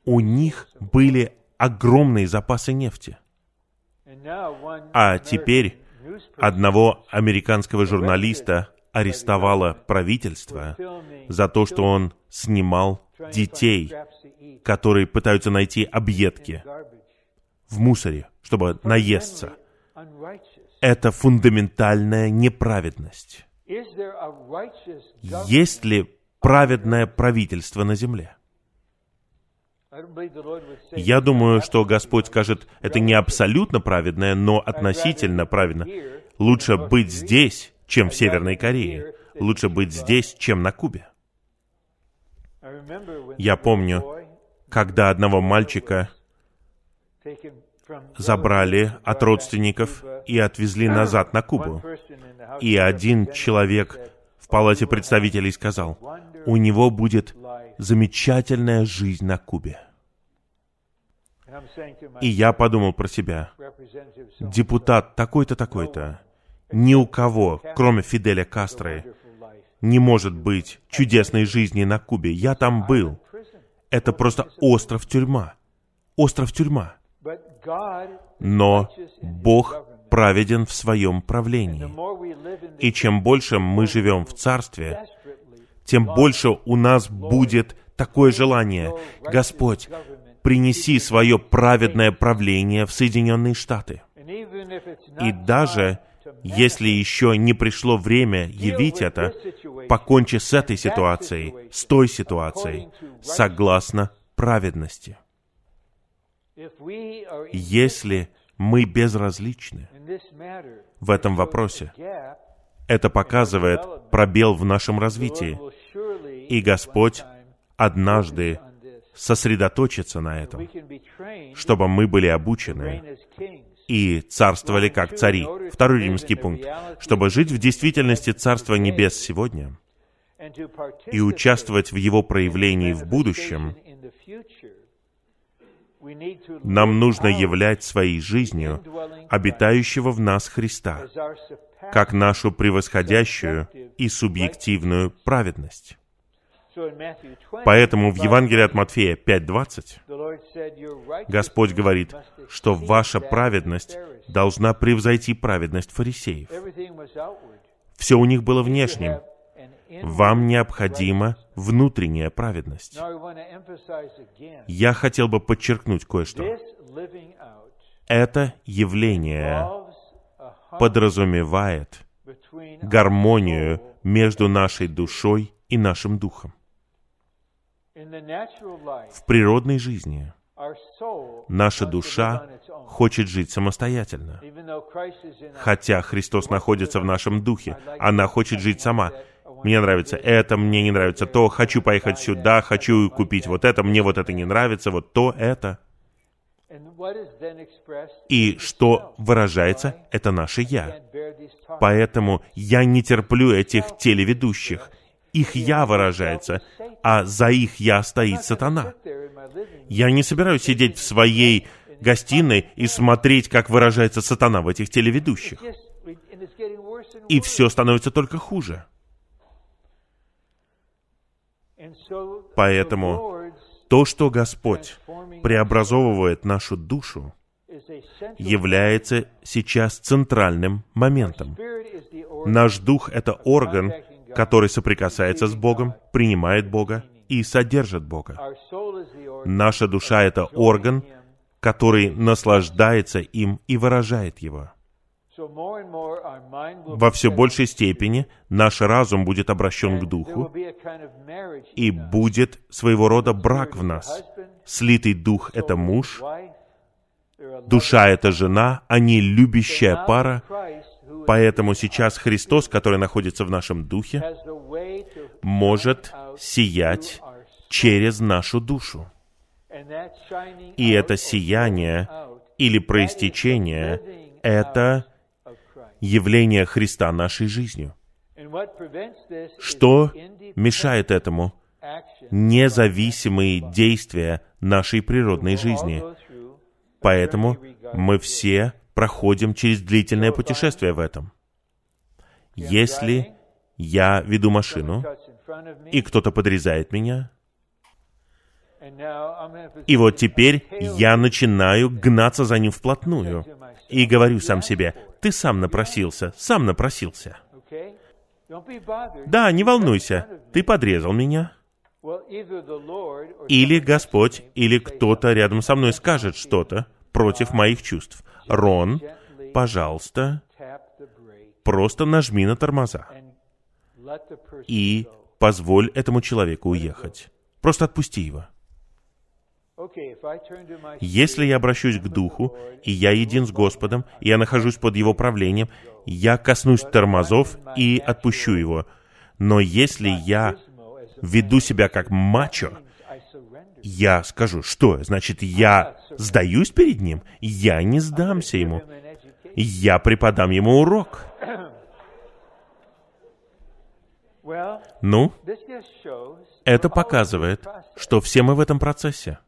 У них были огромные запасы нефти. А теперь одного американского журналиста арестовало правительство за то, что он снимал детей, которые пытаются найти объедки в мусоре, чтобы наесться. Это фундаментальная неправедность. Есть ли праведное правительство на земле? Я думаю, что Господь скажет, это не абсолютно праведное, но относительно праведно. Лучше быть здесь, чем в Северной Корее. Лучше быть здесь, чем на Кубе. Я помню, когда одного мальчика забрали от родственников и отвезли назад на Кубу. И один человек в палате представителей сказал, у него будет замечательная жизнь на Кубе. И я подумал про себя, депутат такой-то, такой-то, ни у кого, кроме Фиделя Кастро, не может быть чудесной жизни на Кубе. Я там был. Это просто остров-тюрьма. Остров-тюрьма. Но Бог праведен в своем правлении. И чем больше мы живем в Царстве, тем больше у нас будет такое желание. Господь, принеси свое праведное правление в Соединенные Штаты. И даже если еще не пришло время явить это, покончи с этой ситуацией, с той ситуацией, согласно праведности. Если мы безразличны в этом вопросе, это показывает пробел в нашем развитии. И Господь однажды сосредоточится на этом, чтобы мы были обучены и царствовали как цари. Второй римский пункт. Чтобы жить в действительности Царства Небес сегодня и участвовать в его проявлении в будущем, нам нужно являть своей жизнью обитающего в нас Христа, как нашу превосходящую и субъективную праведность. Поэтому в Евангелии от Матфея 5.20 Господь говорит, что ваша праведность должна превзойти праведность фарисеев. Все у них было внешним. Вам необходима внутренняя праведность. Я хотел бы подчеркнуть кое-что. Это явление подразумевает гармонию между нашей душой и нашим духом. В природной жизни наша душа хочет жить самостоятельно. Хотя Христос находится в нашем духе, она хочет жить сама. Мне нравится это, мне не нравится то, хочу поехать сюда, хочу купить вот это, мне вот это не нравится, вот то, это. И что выражается, это наше «я». Поэтому я не терплю этих телеведущих. Их «я» выражается, а за их «я» стоит сатана. Я не собираюсь сидеть в своей гостиной и смотреть, как выражается сатана в этих телеведущих. И все становится только хуже. Поэтому то, что Господь преобразовывает нашу душу, является сейчас центральным моментом. Наш дух — это орган, который соприкасается с Богом, принимает Бога и содержит Бога. Наша душа — это орган, который наслаждается им и выражает его. Во все большей степени наш разум будет обращен к Духу, и будет своего рода брак в нас. Слитый Дух — это муж, душа — это жена, они любящая пара, поэтому сейчас Христос, который находится в нашем Духе, может сиять через нашу душу. И это сияние или проистечение — это явление Христа нашей жизнью. Что мешает этому? Независимые действия нашей природной жизни. Поэтому мы все проходим через длительное путешествие в этом. Если я веду машину, и кто-то подрезает меня, и вот теперь я начинаю гнаться за ним вплотную и говорю сам себе, ты сам напросился, сам напросился. Да, не волнуйся, ты подрезал меня. Или Господь, или кто-то рядом со мной скажет что-то против моих чувств. Рон, пожалуйста, просто нажми на тормоза и позволь этому человеку уехать. Просто отпусти его. Если я обращусь к Духу, и я един с Господом, и я нахожусь под Его правлением, я коснусь тормозов и отпущу его. Но если я веду себя как мачо, я скажу, что? Значит, я сдаюсь перед ним? Я не сдамся ему. Я преподам ему урок. Ну, это показывает, что все мы в этом процессе.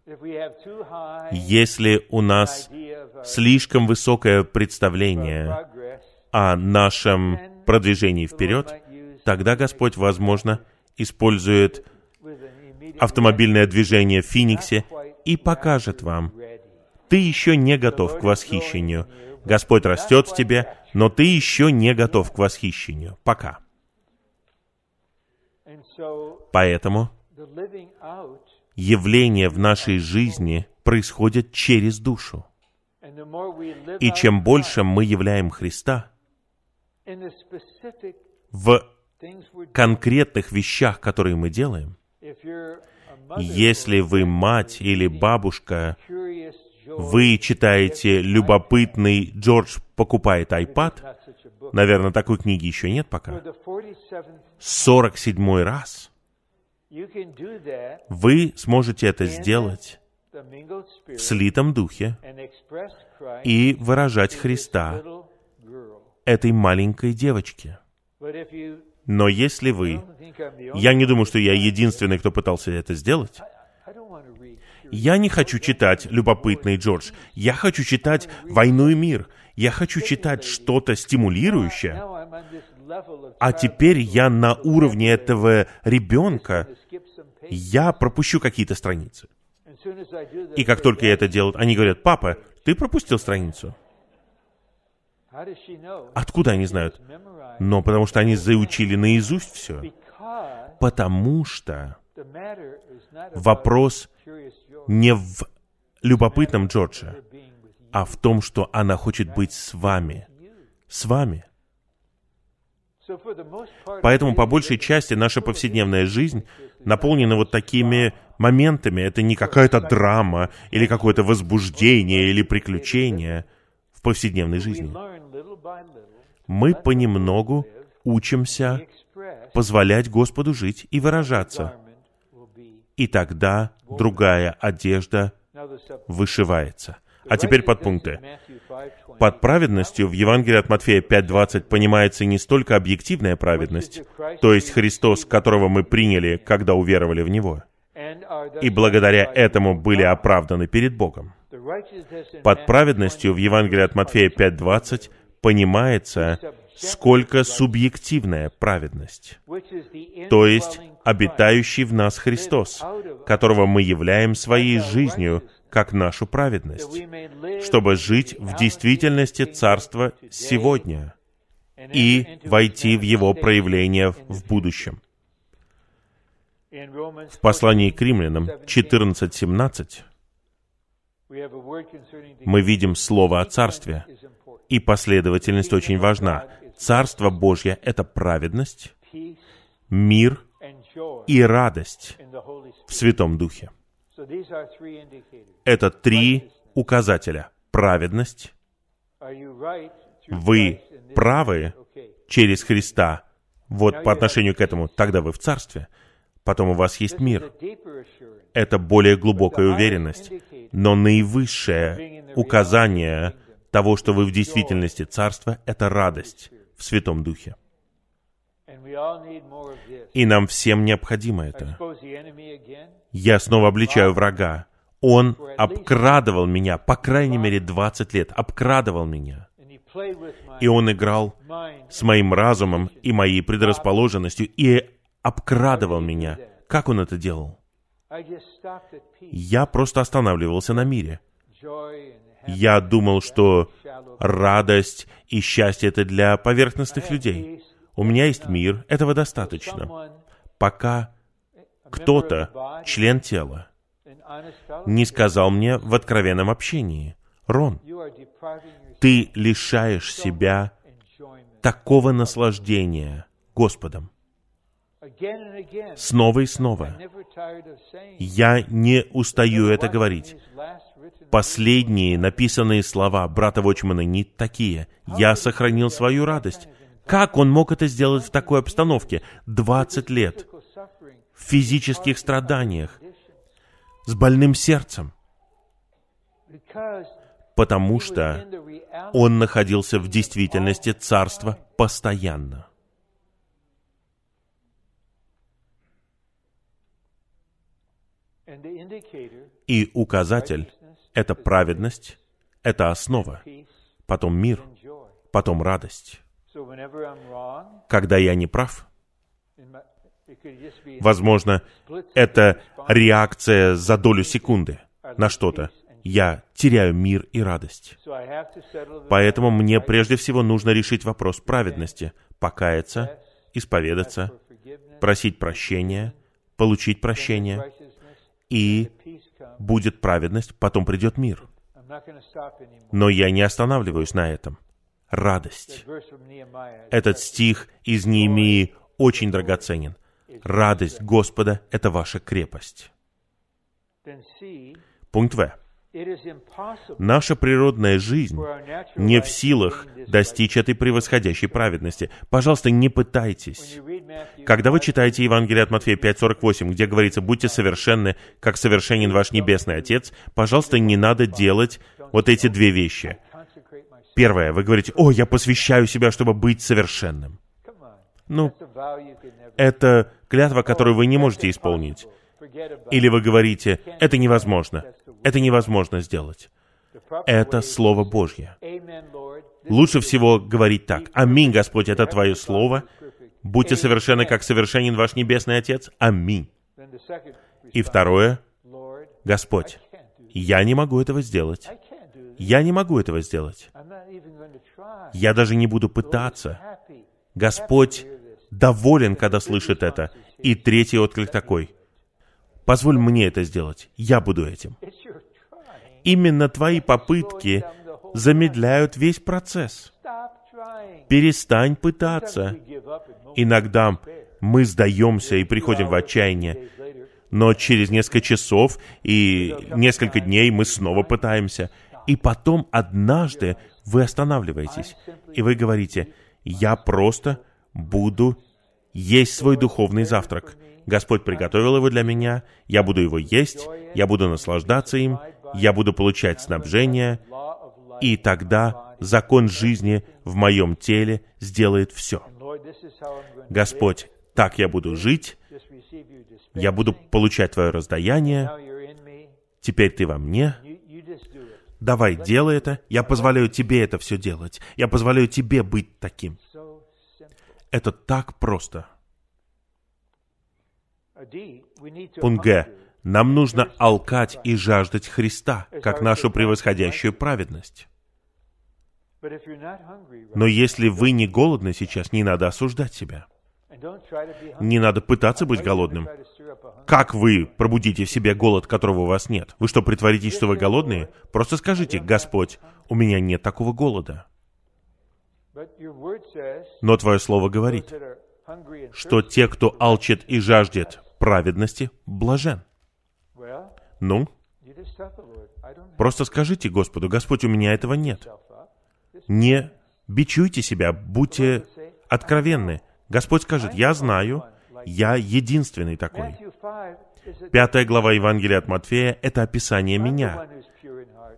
Если у нас слишком высокое представление о нашем продвижении вперед, тогда Господь, возможно, использует автомобильное движение в Финиксе и покажет вам, ты еще не готов к восхищению. Господь растет в тебе, но ты еще не готов к восхищению. Пока. Поэтому явление в нашей жизни происходит через душу. И чем больше мы являем Христа в конкретных вещах, которые мы делаем, если вы мать или бабушка, вы читаете «Любопытный Джордж покупает iPad», наверное, такой книги еще нет пока, 47 раз, вы сможете это сделать в слитом духе и выражать Христа этой маленькой девочке. Но если вы... Я не думаю, что я единственный, кто пытался это сделать. Я не хочу читать «Любопытный Джордж». Я хочу читать «Войну и мир». Я хочу читать что-то стимулирующее. А теперь я на уровне этого ребенка. Я пропущу какие-то страницы. И как только я это делаю, они говорят, папа, ты пропустил страницу. Откуда они знают? Но потому что они заучили наизусть все. Потому что вопрос не в любопытном Джордже, а в том, что она хочет быть с вами. С вами. Поэтому, по большей части, наша повседневная жизнь наполнена вот такими моментами. Это не какая-то драма или какое-то возбуждение или приключение в повседневной жизни. Мы понемногу учимся позволять Господу жить и выражаться. И тогда другая одежда вышивается. А теперь подпункты. Под праведностью в Евангелии от Матфея 5.20 понимается не столько объективная праведность, то есть Христос, которого мы приняли, когда уверовали в Него, и благодаря этому были оправданы перед Богом. Под праведностью в Евангелии от Матфея 5.20 понимается сколько субъективная праведность, то есть обитающий в нас Христос, которого мы являем своей жизнью как нашу праведность, чтобы жить в действительности Царства сегодня и войти в его проявление в будущем. В послании к римлянам 14.17 мы видим слово о Царстве, и последовательность очень важна. Царство Божье — это праведность, мир и радость в Святом Духе. Это три указателя. Праведность. Вы правы через Христа. Вот по отношению к этому. Тогда вы в Царстве. Потом у вас есть мир. Это более глубокая уверенность. Но наивысшее указание того, что вы в действительности Царство, это радость в Святом Духе. И нам всем необходимо это. Я снова обличаю врага. Он обкрадывал меня, по крайней мере, 20 лет, обкрадывал меня. И он играл с моим разумом и моей предрасположенностью и обкрадывал меня. Как он это делал? Я просто останавливался на мире. Я думал, что радость и счастье — это для поверхностных людей. У меня есть мир, этого достаточно. Пока кто-то, член тела, не сказал мне в откровенном общении, Рон, ты лишаешь себя такого наслаждения Господом. Снова и снова. Я не устаю это говорить. Последние написанные слова брата Вочмана не такие. Я сохранил свою радость. Как он мог это сделать в такой обстановке? 20 лет. В физических страданиях. С больным сердцем. Потому что он находился в действительности царства постоянно. И указатель — это праведность, это основа, потом мир, потом радость. Когда я не прав, возможно, это реакция за долю секунды на что-то. Я теряю мир и радость. Поэтому мне прежде всего нужно решить вопрос праведности, покаяться, исповедаться, просить прощения, получить прощение, и будет праведность, потом придет мир. Но я не останавливаюсь на этом. Радость. Этот стих из Неемии очень драгоценен. Радость Господа — это ваша крепость. Пункт В. Наша природная жизнь не в силах достичь этой превосходящей праведности. Пожалуйста, не пытайтесь. Когда вы читаете Евангелие от Матфея 5.48, где говорится «Будьте совершенны, как совершенен ваш Небесный Отец», пожалуйста, не надо делать вот эти две вещи. Первое, вы говорите «О, я посвящаю себя, чтобы быть совершенным». Ну, это клятва, которую вы не можете исполнить. Или вы говорите, это невозможно, это невозможно сделать. Это Слово Божье. Лучше всего говорить так. Аминь, Господь, это Твое Слово. Будьте совершенны, как совершенен ваш Небесный Отец. Аминь. И второе, Господь, я не могу этого сделать. Я не могу этого сделать. Я даже не буду пытаться. Господь доволен, когда слышит это. И третий отклик такой. Позволь мне это сделать. Я буду этим. Именно твои попытки замедляют весь процесс. Перестань пытаться. Иногда мы сдаемся и приходим в отчаяние, но через несколько часов и несколько дней мы снова пытаемся. И потом однажды вы останавливаетесь, и вы говорите, я просто буду есть свой духовный завтрак. Господь приготовил его для меня, я буду его есть, я буду наслаждаться им, я буду получать снабжение, и тогда закон жизни в моем теле сделает все. Господь, так я буду жить, я буду получать Твое раздаяние, теперь Ты во мне, давай, делай это, я позволяю Тебе это все делать, я позволяю Тебе быть таким. Это так просто. Пункт Г. Нам нужно алкать и жаждать Христа, как нашу превосходящую праведность. Но если вы не голодны сейчас, не надо осуждать себя. Не надо пытаться быть голодным. Как вы пробудите в себе голод, которого у вас нет? Вы что, притворитесь, что вы голодные? Просто скажите, Господь, у меня нет такого голода. Но Твое Слово говорит, что те, кто алчит и жаждет праведности блажен. Ну, просто скажите Господу, Господь, у меня этого нет. Не бичуйте себя, будьте откровенны. Господь скажет, я знаю, я единственный такой. Пятая глава Евангелия от Матфея — это описание меня.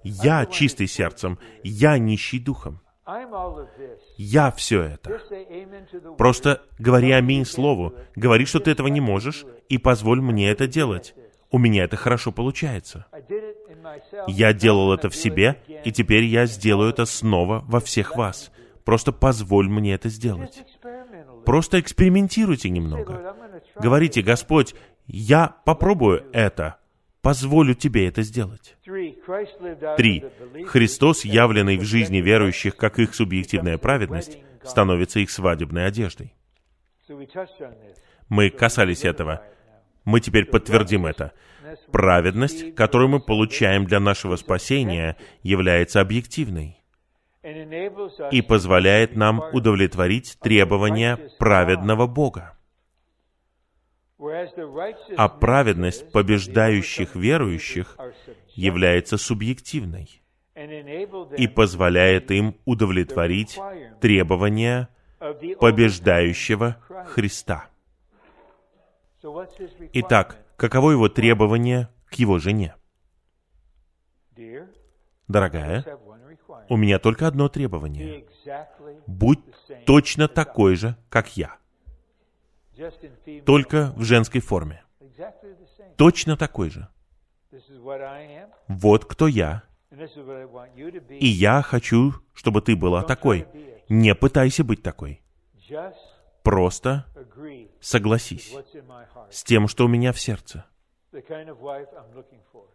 Я чистый сердцем, я нищий духом. Я все это. Просто говори аминь слову. Говори, что ты этого не можешь, и позволь мне это делать. У меня это хорошо получается. Я делал это в себе, и теперь я сделаю это снова во всех вас. Просто позволь мне это сделать. Просто экспериментируйте немного. Говорите, Господь, я попробую это позволю тебе это сделать. Три. Христос, явленный в жизни верующих как их субъективная праведность, становится их свадебной одеждой. Мы касались этого. Мы теперь подтвердим это. Праведность, которую мы получаем для нашего спасения, является объективной и позволяет нам удовлетворить требования праведного Бога. А праведность побеждающих верующих является субъективной и позволяет им удовлетворить требования побеждающего Христа. Итак, каково его требование к его жене? Дорогая, у меня только одно требование. Будь точно такой же, как я. Только в женской форме. Точно такой же. Вот кто я. И я хочу, чтобы ты была такой. Не пытайся быть такой. Просто согласись с тем, что у меня в сердце.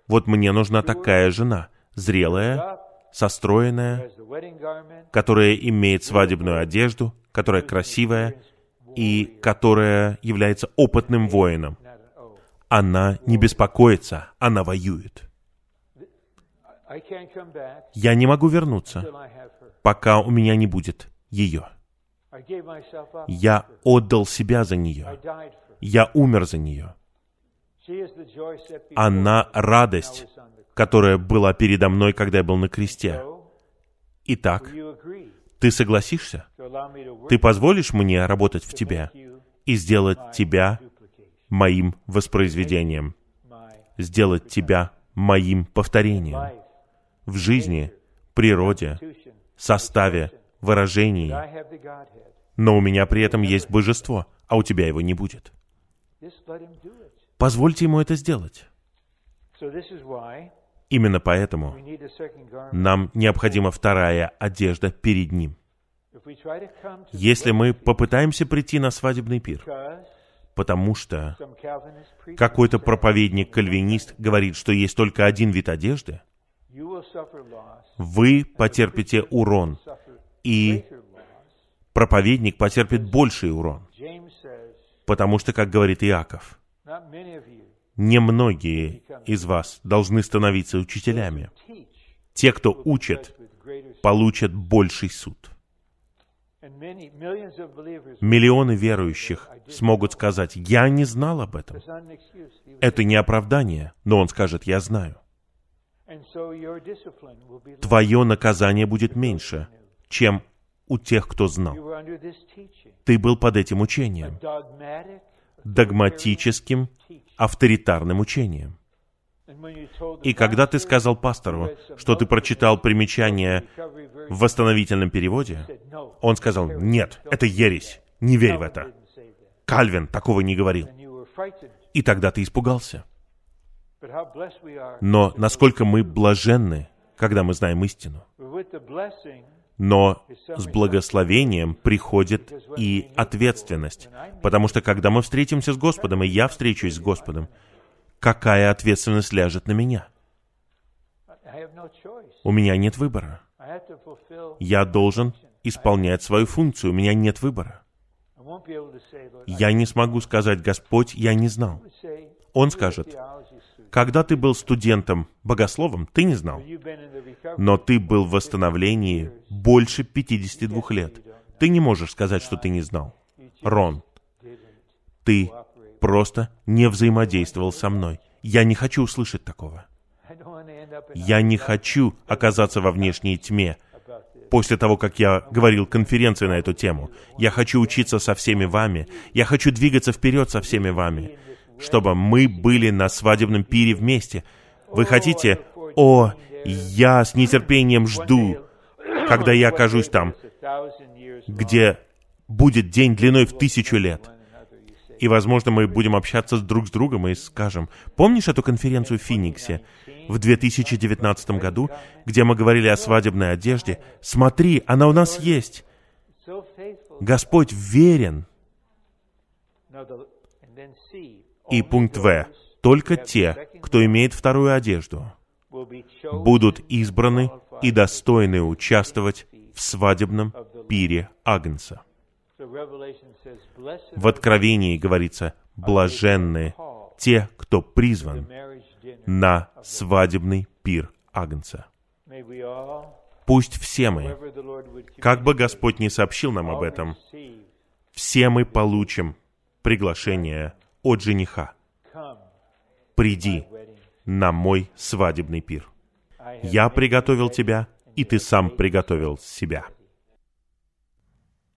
Вот мне нужна такая жена, зрелая, состроенная, которая имеет свадебную одежду, которая красивая и которая является опытным воином. Она не беспокоится, она воюет. Я не могу вернуться, пока у меня не будет ее. Я отдал себя за нее. Я умер за нее. Она радость, которая была передо мной, когда я был на кресте. Итак, ты согласишься? Ты позволишь мне работать в тебе и сделать тебя моим воспроизведением, сделать тебя моим повторением в жизни, природе, составе, выражении. Но у меня при этом есть божество, а у тебя его не будет. Позвольте ему это сделать. Именно поэтому нам необходима вторая одежда перед Ним. Если мы попытаемся прийти на свадебный пир, потому что какой-то проповедник-кальвинист говорит, что есть только один вид одежды, вы потерпите урон, и проповедник потерпит больший урон. Потому что, как говорит Иаков, немногие из вас должны становиться учителями. Те, кто учат, получат больший суд. Миллионы верующих смогут сказать, «Я не знал об этом». Это не оправдание, но он скажет, «Я знаю». Твое наказание будет меньше, чем у тех, кто знал. Ты был под этим учением, догматическим, авторитарным учением. И когда ты сказал пастору, что ты прочитал примечание в восстановительном переводе, он сказал, нет, это ересь, не верь в это. Кальвин такого не говорил. И тогда ты испугался. Но насколько мы блаженны, когда мы знаем истину. Но с благословением приходит и ответственность. Потому что когда мы встретимся с Господом, и я встречусь с Господом, какая ответственность ляжет на меня? У меня нет выбора. Я должен исполнять свою функцию, у меня нет выбора. Я не смогу сказать, Господь, я не знал. Он скажет, когда ты был студентом, богословом, ты не знал. Но ты был в восстановлении больше 52 лет. Ты не можешь сказать, что ты не знал. Рон, ты просто не взаимодействовал со мной. Я не хочу услышать такого. Я не хочу оказаться во внешней тьме после того, как я говорил конференции на эту тему. Я хочу учиться со всеми вами. Я хочу двигаться вперед со всеми вами чтобы мы были на свадебном пире вместе. Вы хотите? О, я с нетерпением жду, когда я окажусь там, где будет день длиной в тысячу лет. И, возможно, мы будем общаться друг с другом и скажем, помнишь эту конференцию в Финиксе в 2019 году, где мы говорили о свадебной одежде? Смотри, она у нас есть. Господь верен. И пункт В. Только те, кто имеет вторую одежду, будут избраны и достойны участвовать в свадебном пире Агнца. В Откровении говорится, блаженны те, кто призван на свадебный пир Агнца. Пусть все мы, как бы Господь не сообщил нам об этом, все мы получим приглашение от жениха. Приди на мой свадебный пир. Я приготовил тебя, и ты сам приготовил себя.